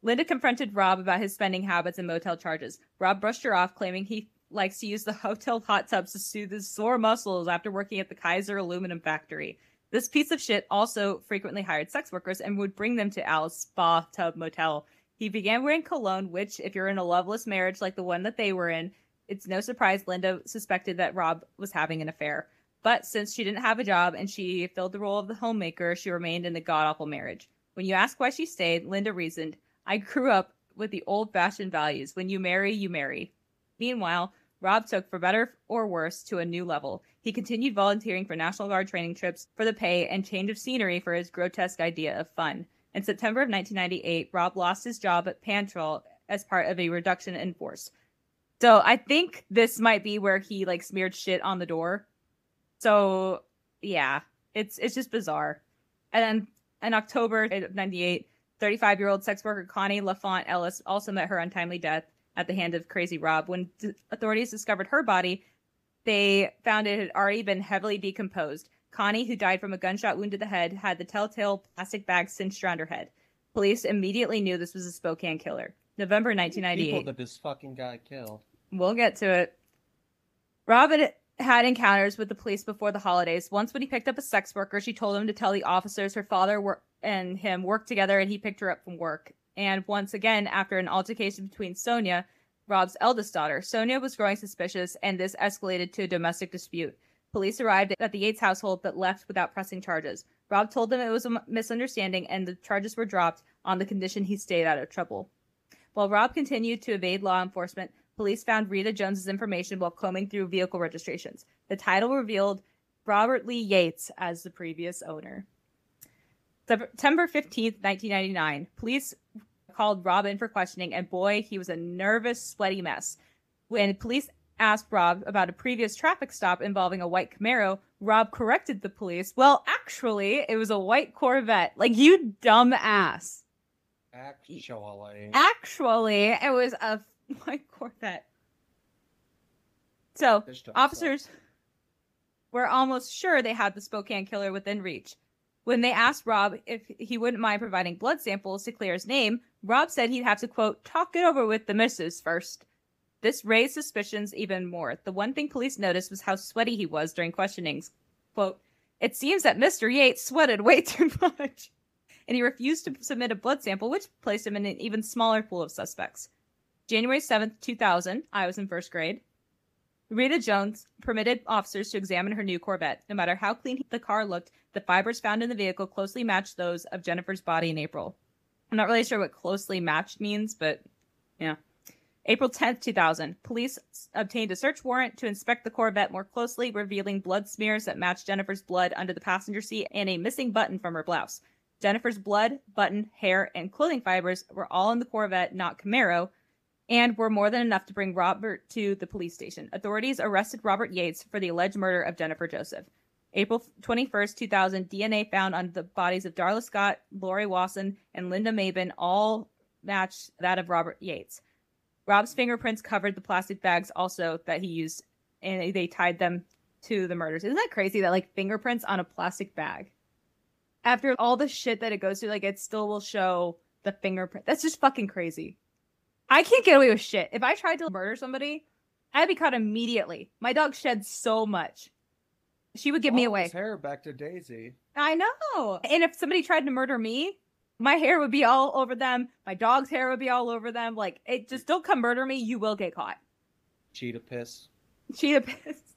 Linda confronted Rob about his spending habits and motel charges. Rob brushed her off, claiming he likes to use the hotel hot tubs to soothe his sore muscles after working at the Kaiser aluminum factory. This piece of shit also frequently hired sex workers and would bring them to Al's spa tub motel. He began wearing cologne, which, if you're in a loveless marriage like the one that they were in, it's no surprise Linda suspected that Rob was having an affair. But since she didn't have a job and she filled the role of the homemaker, she remained in the god awful marriage. When you ask why she stayed, Linda reasoned, I grew up with the old fashioned values. When you marry, you marry. Meanwhile, Rob took, for better or worse, to a new level. He continued volunteering for National Guard training trips for the pay and change of scenery for his grotesque idea of fun. In September of 1998, Rob lost his job at Pantrol as part of a reduction in force. So I think this might be where he like smeared shit on the door. So yeah, it's it's just bizarre. And then in October of 98, 35 year old sex worker Connie LaFont Ellis also met her untimely death at the hand of Crazy Rob. When authorities discovered her body, they found it had already been heavily decomposed. Connie, who died from a gunshot wound to the head, had the telltale plastic bag cinched around her head. Police immediately knew this was a Spokane killer. November People 1998. that this fucking guy killed. We'll get to it. Robin had encounters with the police before the holidays. Once, when he picked up a sex worker, she told him to tell the officers her father wor- and him worked together and he picked her up from work. And once again, after an altercation between Sonia, Rob's eldest daughter, Sonia was growing suspicious and this escalated to a domestic dispute. Police arrived at the Yates household but left without pressing charges. Rob told them it was a misunderstanding and the charges were dropped on the condition he stayed out of trouble. While Rob continued to evade law enforcement, police found Rita Jones's information while combing through vehicle registrations. The title revealed Robert Lee Yates as the previous owner. September 15th, 1999, police called Rob in for questioning, and boy, he was a nervous, sweaty mess. When police asked Rob about a previous traffic stop involving a white Camaro, Rob corrected the police. Well, actually, it was a white Corvette. Like, you dumb ass. Actually. Actually, it was a white Corvette. So, officers were almost sure they had the Spokane killer within reach. When they asked Rob if he wouldn't mind providing blood samples to clear his name, Rob said he'd have to, quote, talk it over with the missus first. This raised suspicions even more. The one thing police noticed was how sweaty he was during questionings. Quote, It seems that Mr. Yates sweated way too much. And he refused to submit a blood sample, which placed him in an even smaller pool of suspects. January 7th, 2000, I was in first grade. Rita Jones permitted officers to examine her new Corvette. No matter how clean the car looked, the fibers found in the vehicle closely matched those of Jennifer's body in April. I'm not really sure what closely matched means, but yeah. April 10th, 2000, police obtained a search warrant to inspect the Corvette more closely, revealing blood smears that matched Jennifer's blood under the passenger seat and a missing button from her blouse. Jennifer's blood, button, hair, and clothing fibers were all in the Corvette, not Camaro, and were more than enough to bring Robert to the police station. Authorities arrested Robert Yates for the alleged murder of Jennifer Joseph. April 21st, 2000, DNA found on the bodies of Darla Scott, Laurie Wason, and Linda Maybin all matched that of Robert Yates. Rob's fingerprints covered the plastic bags also that he used, and they tied them to the murders. Isn't that crazy that like fingerprints on a plastic bag? After all the shit that it goes through, like it still will show the fingerprint. That's just fucking crazy. I can't get away with shit. If I tried to murder somebody, I'd be caught immediately. My dog sheds so much. She would give me away. hair back to Daisy. I know. And if somebody tried to murder me, my hair would be all over them. My dog's hair would be all over them. Like, it just don't come murder me. You will get caught. Cheetah piss. Cheetah piss.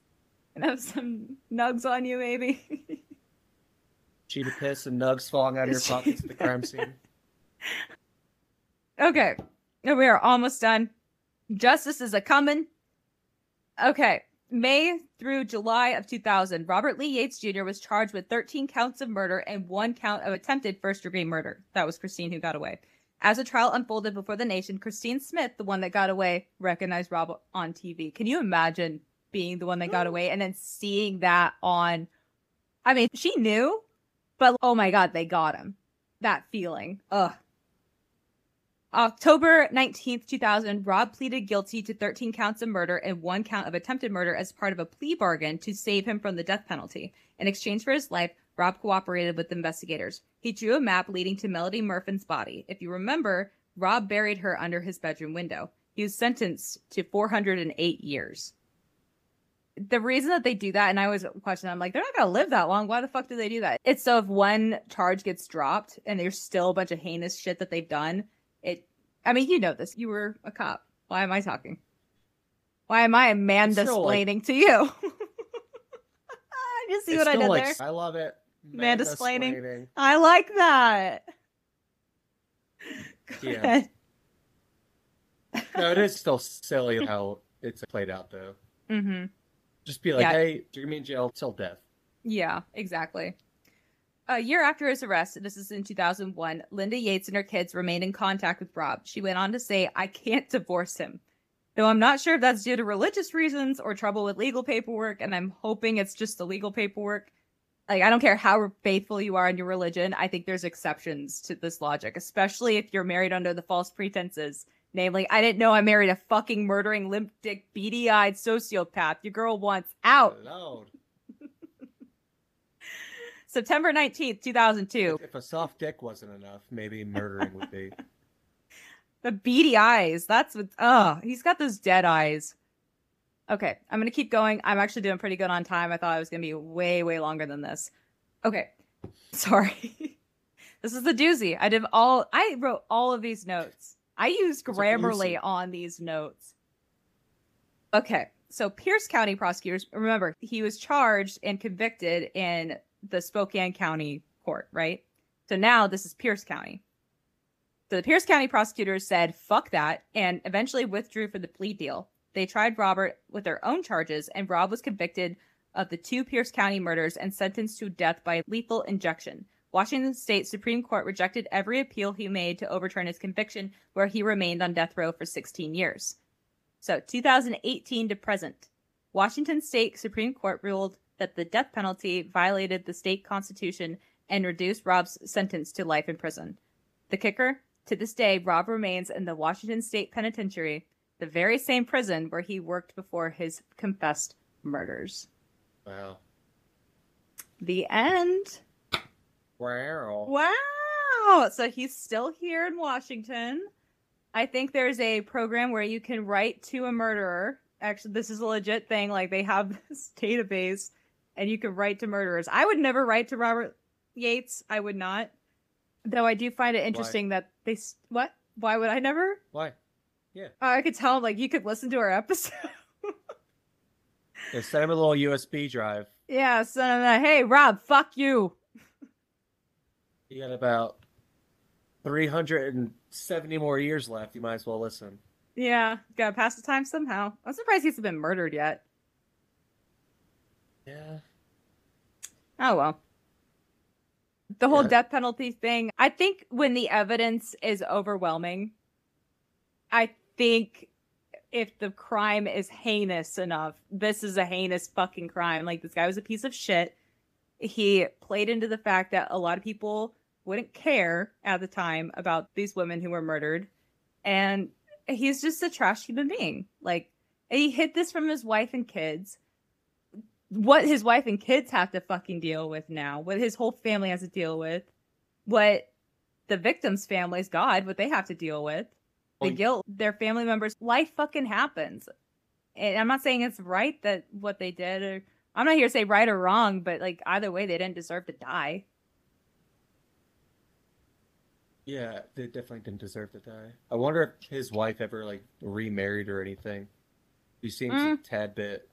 And have some nugs on you, maybe. Cheetah piss and nugs falling out of your pockets at the crime scene. okay. We are almost done. Justice is a coming. Okay. May through July of 2000, Robert Lee Yates Jr. was charged with 13 counts of murder and one count of attempted first degree murder. That was Christine who got away. As the trial unfolded before the nation, Christine Smith, the one that got away, recognized Rob on TV. Can you imagine being the one that got away and then seeing that on? I mean, she knew, but oh my God, they got him. That feeling. Ugh. October 19th, 2000, Rob pleaded guilty to 13 counts of murder and one count of attempted murder as part of a plea bargain to save him from the death penalty. In exchange for his life, Rob cooperated with investigators. He drew a map leading to Melody Murfin's body. If you remember, Rob buried her under his bedroom window. He was sentenced to 408 years. The reason that they do that, and I always question, I'm like, they're not gonna live that long. Why the fuck do they do that? It's so if one charge gets dropped and there's still a bunch of heinous shit that they've done, it I mean, you know this. You were a cop. Why am I talking? Why am I Still, like- to you? you see It's what I did like, there? I love it. Mansplaining. Mansplaining. I like that. Yeah. No, it is still silly how it's played out, though. Mm-hmm. Just be like, Yeah. hey, you're gonna be in jail till death. Yeah, exactly. A year after his arrest, this is in 2001, Linda Yates and her kids remained in contact with Rob. She went on to say, I can't divorce him. Though I'm not sure if that's due to religious reasons or trouble with legal paperwork, and I'm hoping it's just the legal paperwork. Like, I don't care how faithful you are in your religion, I think there's exceptions to this logic, especially if you're married under the false pretenses. Namely, I didn't know I married a fucking murdering, limp dick, beady eyed sociopath. Your girl wants out. September 19th, 2002. If a soft dick wasn't enough, maybe murdering would be. The beady eyes. That's what. Oh, he's got those dead eyes. Okay, I'm gonna keep going. I'm actually doing pretty good on time. I thought I was gonna be way, way longer than this. Okay, sorry. this is the doozy. I did all. I wrote all of these notes. I used Grammarly on these notes. Okay, so Pierce County prosecutors. Remember, he was charged and convicted in the Spokane County court, right? So now this is Pierce County. So the Pierce County prosecutors said, fuck that, and eventually withdrew for the plea deal. They tried Robert with their own charges, and Rob was convicted of the two Pierce County murders and sentenced to death by lethal injection. Washington State Supreme Court rejected every appeal he made to overturn his conviction, where he remained on death row for 16 years. So, 2018 to present, Washington State Supreme Court ruled that the death penalty violated the state constitution and reduced Rob's sentence to life in prison. The kicker? To this day, Rob remains in the Washington State Penitentiary, the very same prison where he worked before his confessed murders. Wow. The end. Wow. Wow. So he's still here in Washington. I think there's a program where you can write to a murderer. Actually, this is a legit thing. Like they have this database and you can write to murderers. I would never write to Robert Yates. I would not. Though I do find it interesting that they s- what? Why would I never? Why? Yeah. Uh, I could tell like you could listen to our episode. Yeah, send him a little USB drive. yeah, so uh, hey Rob, fuck you. You got about 370 more years left. You might as well listen. Yeah, gotta pass the time somehow. I'm surprised he's been murdered yet. Yeah. Oh well. The whole Yeah. death penalty thing, I think when the evidence is overwhelming, I think if the crime is heinous enough, this is a heinous fucking crime. Like this guy was a piece of shit. He played into the fact that a lot of people wouldn't care at the time about these women who were murdered. And he's just a trash human being. Like he hid this from his wife and kids what his wife and kids have to fucking deal with now, what his whole family has to deal with, what the victim's families, God, what they have to deal with, the guilt, their family members, life fucking happens. And I'm not saying it's right that what they did, or I'm not here to say right or wrong, but like either way, they didn't deserve to die. Yeah, they definitely didn't deserve to die. I wonder if his wife ever like remarried or anything. She seems a Mm. tad bit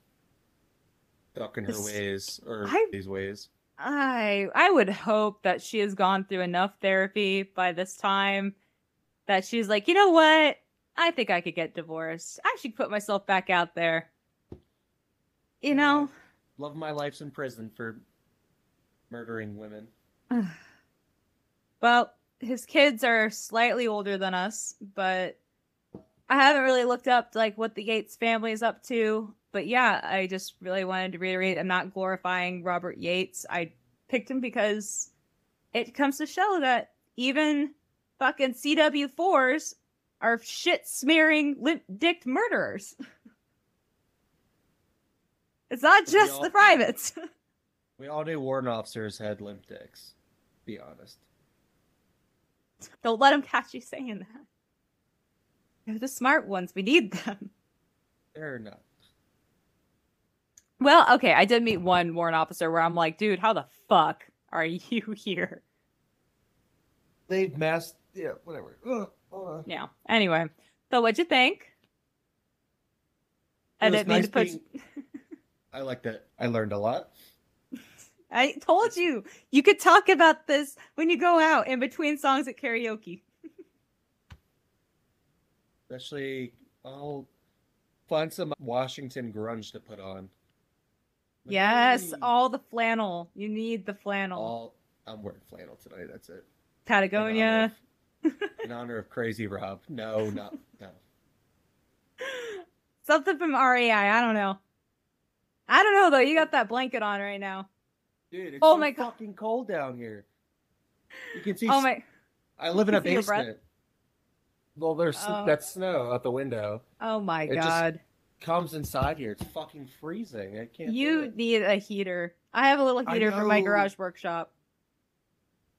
stuck in her ways or I- these ways. I I would hope that she has gone through enough therapy by this time that she's like, you know what? I think I could get divorced. I should put myself back out there. You know, Love my life's in prison for murdering women. well, his kids are slightly older than us, but I haven't really looked up like what the Yates family is up to. But yeah, I just really wanted to reiterate I'm not glorifying Robert Yates. I picked him because it comes to show that even fucking CW4s are shit smearing limp dicked murderers. it's not just all- the privates. We all knew warrant officers had limp dicks. Be honest. Don't let them catch you saying that. They're the smart ones. We need them. They're not. Well, okay, I did meet one warrant officer where I'm like, dude, how the fuck are you here? They've masked. Yeah, whatever. Ugh, hold on. Yeah. Anyway, so what'd you think? I It was didn't mean nice to put. being- I liked it. I learned a lot. I told you you could talk about this when you go out in between songs at karaoke. Especially, I'll find some Washington grunge to put on. Like, Yes, hey, all the flannel. You need the flannel. all. I'm wearing flannel tonight. That's it. In honor Patagonia. of- In honor of Crazy Rob. No, no, no. Something from REI. I don't know. I don't know though. You got that blanket on right now. Dude, it's Oh so my God. fucking cold down here. You can see. Oh my. I live in a you see your basement. Well, there's Oh. that's snow out the window. Oh my It just- god. Comes inside here. It's fucking freezing. I can't. You need a heater. I have a little heater for my garage workshop.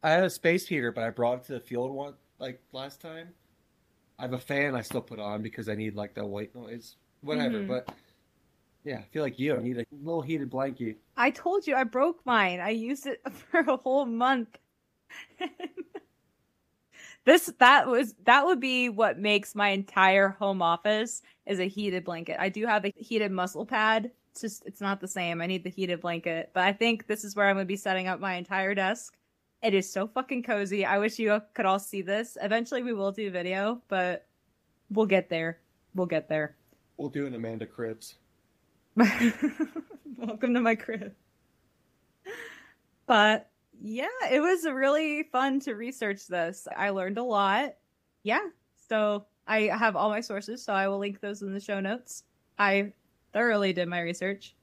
I had a space heater, but I brought it to the field one like last time. I have a fan I still put on because I need like the white noise, whatever. Mhm. But yeah, I feel like you I need a little heated blanket. I told you I broke mine. I used it for a whole month. this that was that would be what makes my entire home office is a heated blanket. I do have a heated muscle pad. It's just it's not the same. I need the heated blanket. But I think this is where I'm gonna be setting up my entire desk. It is so fucking cozy. I wish you could all see this. Eventually we will do video, but we'll get there. We'll get there. We'll do an Amanda Cribs. Welcome to my crib. But yeah, it was really fun to research this. I learned a lot. Yeah. So I have all my sources, so I will link those in the show notes. I thoroughly did my research.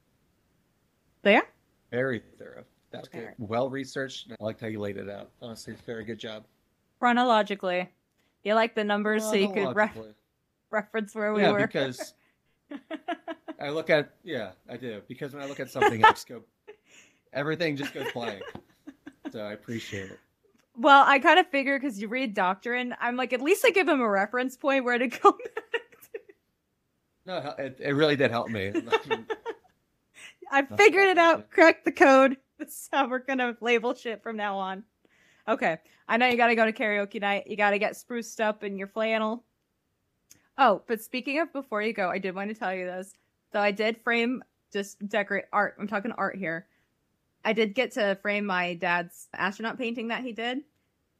So yeah. Very thorough. That's good. Well researched. I liked how you laid it out. Honestly, very good job. Chronologically. You like the numbers so you could re- reference where we yeah, were. because I look at yeah, I do because when I look at something, I just go, everything just goes blank. So I appreciate it. Well, I kind of figure because you read Doctrine, I'm like, at least I give him a reference point where to go next. No, it, it really did help me. I figured it out, cracked the code. This is how we're gonna label shit from now on. Okay. I know you gotta go to karaoke night. You gotta get spruced up in your flannel. Oh, but speaking of before you go, I did want to tell you this. So I did frame just decorate art. I'm talking art here. I did get to frame my dad's astronaut painting that he did.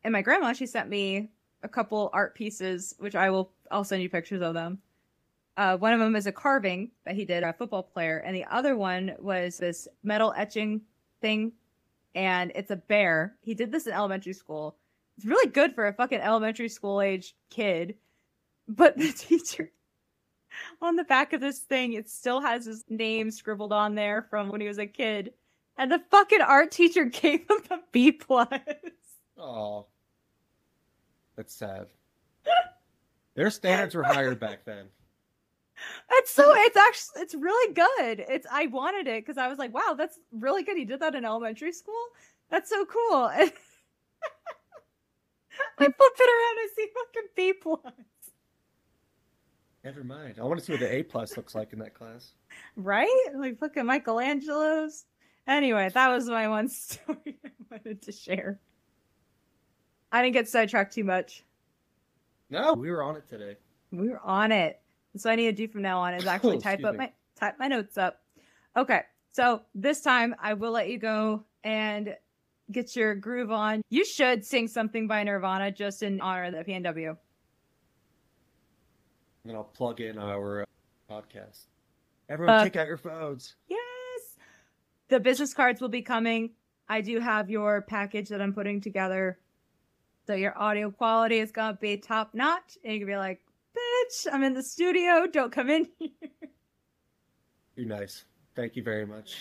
And my grandma, she sent me a couple art pieces, which I will I'll send you pictures of them. Uh, one of them is a carving that he did, a football player, and the other one was this metal etching thing, and it's a bear. He did this in elementary school. It's really good for a fucking elementary school age kid, but the teacher on the back of this thing, it still has his name scribbled on there from when he was a kid, and the fucking art teacher gave him a B plus. Oh, that's sad. Their standards were higher back then. It's so it's actually it's really good. It's I wanted it because I was like, wow, that's really good. He did that in elementary school. That's so cool. I flip it around and see fucking B plus. Never mind. I want to see what the A plus looks like in that class. Right? Like at Michelangelo's. Anyway, that was my one story I wanted to share. I didn't get sidetracked too much. No, we were on it today. We were on it. So I need to do from now on is actually Oh, type up me. my type my notes up. Okay. So this time I will let you go and get your groove on. You should sing something by Nirvana just in honor of the PNW. And then I'll plug in our uh, podcast. Everyone, Uh, take out your phones. Yes. The business cards will be coming. I do have your package that I'm putting together. So your audio quality is gonna be top notch. And you can be like, bitch, I'm in the studio. Don't come in here. You're nice. Thank you very much.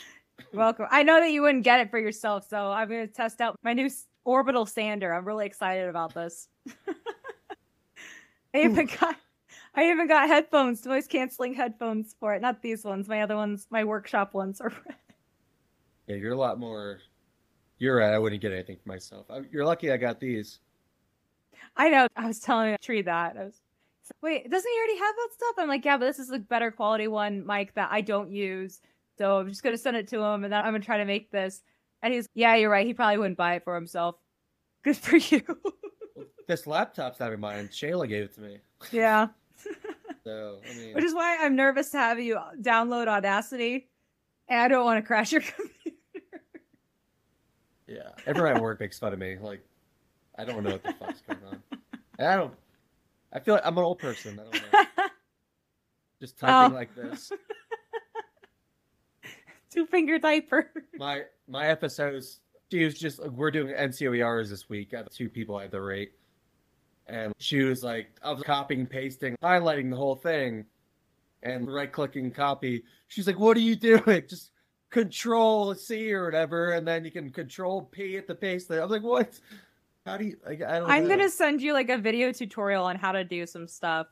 Welcome. I know that you wouldn't get it for yourself, so I'm going to test out my new orbital sander. I'm really excited about this. I even got I even got headphones, noise canceling headphones for it. Not these ones, my other ones, my workshop ones are Yeah, you're a lot more. You're right. I wouldn't get anything for myself. I, you're lucky I got these. I know. I was telling Tree that. I was Wait, doesn't he already have that stuff? I'm like, yeah, but this is a better quality one, Mike, that I don't use. So I'm just gonna send it to him and then I'm gonna try to make this. And he's yeah, you're right, he probably wouldn't buy it for himself. Good for you. This laptop's not in mine. Shayla gave it to me. yeah. So I mean, Which is why I'm nervous to have you download Audacity. And I don't want to crash your computer. Yeah. Everyone at work makes fun of me. Like, I don't know what the fuck's going on. And I don't. I feel like I'm an old person. I don't know. Just typing Oh. like this. Two finger diaper. My my episodes. She was just we're doing NCOERs this week. I have two people at the rate, and she was like, I was copying, pasting, highlighting the whole thing, and right clicking copy. She's like, "What are you doing? Just Control C or whatever, and then you can Control P at the paste." I was like, "What? How do you?" Like, I don't. I'm know. gonna send you like a video tutorial on how to do some stuff.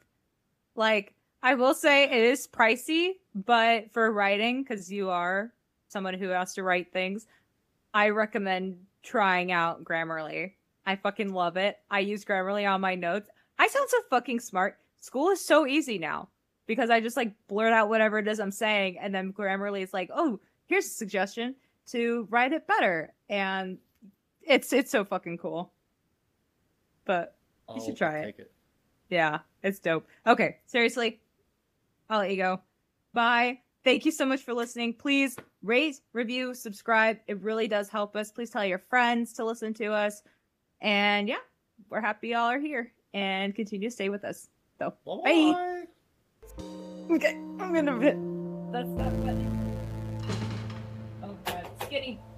Like, I will say it is pricey, but for writing, because you are someone who has to write things, I recommend trying out Grammarly. I fucking love it. I use Grammarly on my notes. I sound so fucking smart. School is so easy now because I just like blurt out whatever it is I'm saying, and then Grammarly is like, "Oh, here's a suggestion to write it better," and it's it's so fucking cool. But you should I'll try it. it. yeah, it's dope. Okay, seriously, I'll let you go. Bye. Thank you so much for listening. Please rate, review, subscribe. It really does help us. Please tell your friends to listen to us. And yeah, we're happy y'all are here and continue to stay with us. So, bye. Bye. Okay, I'm gonna. That's not funny. Skinny.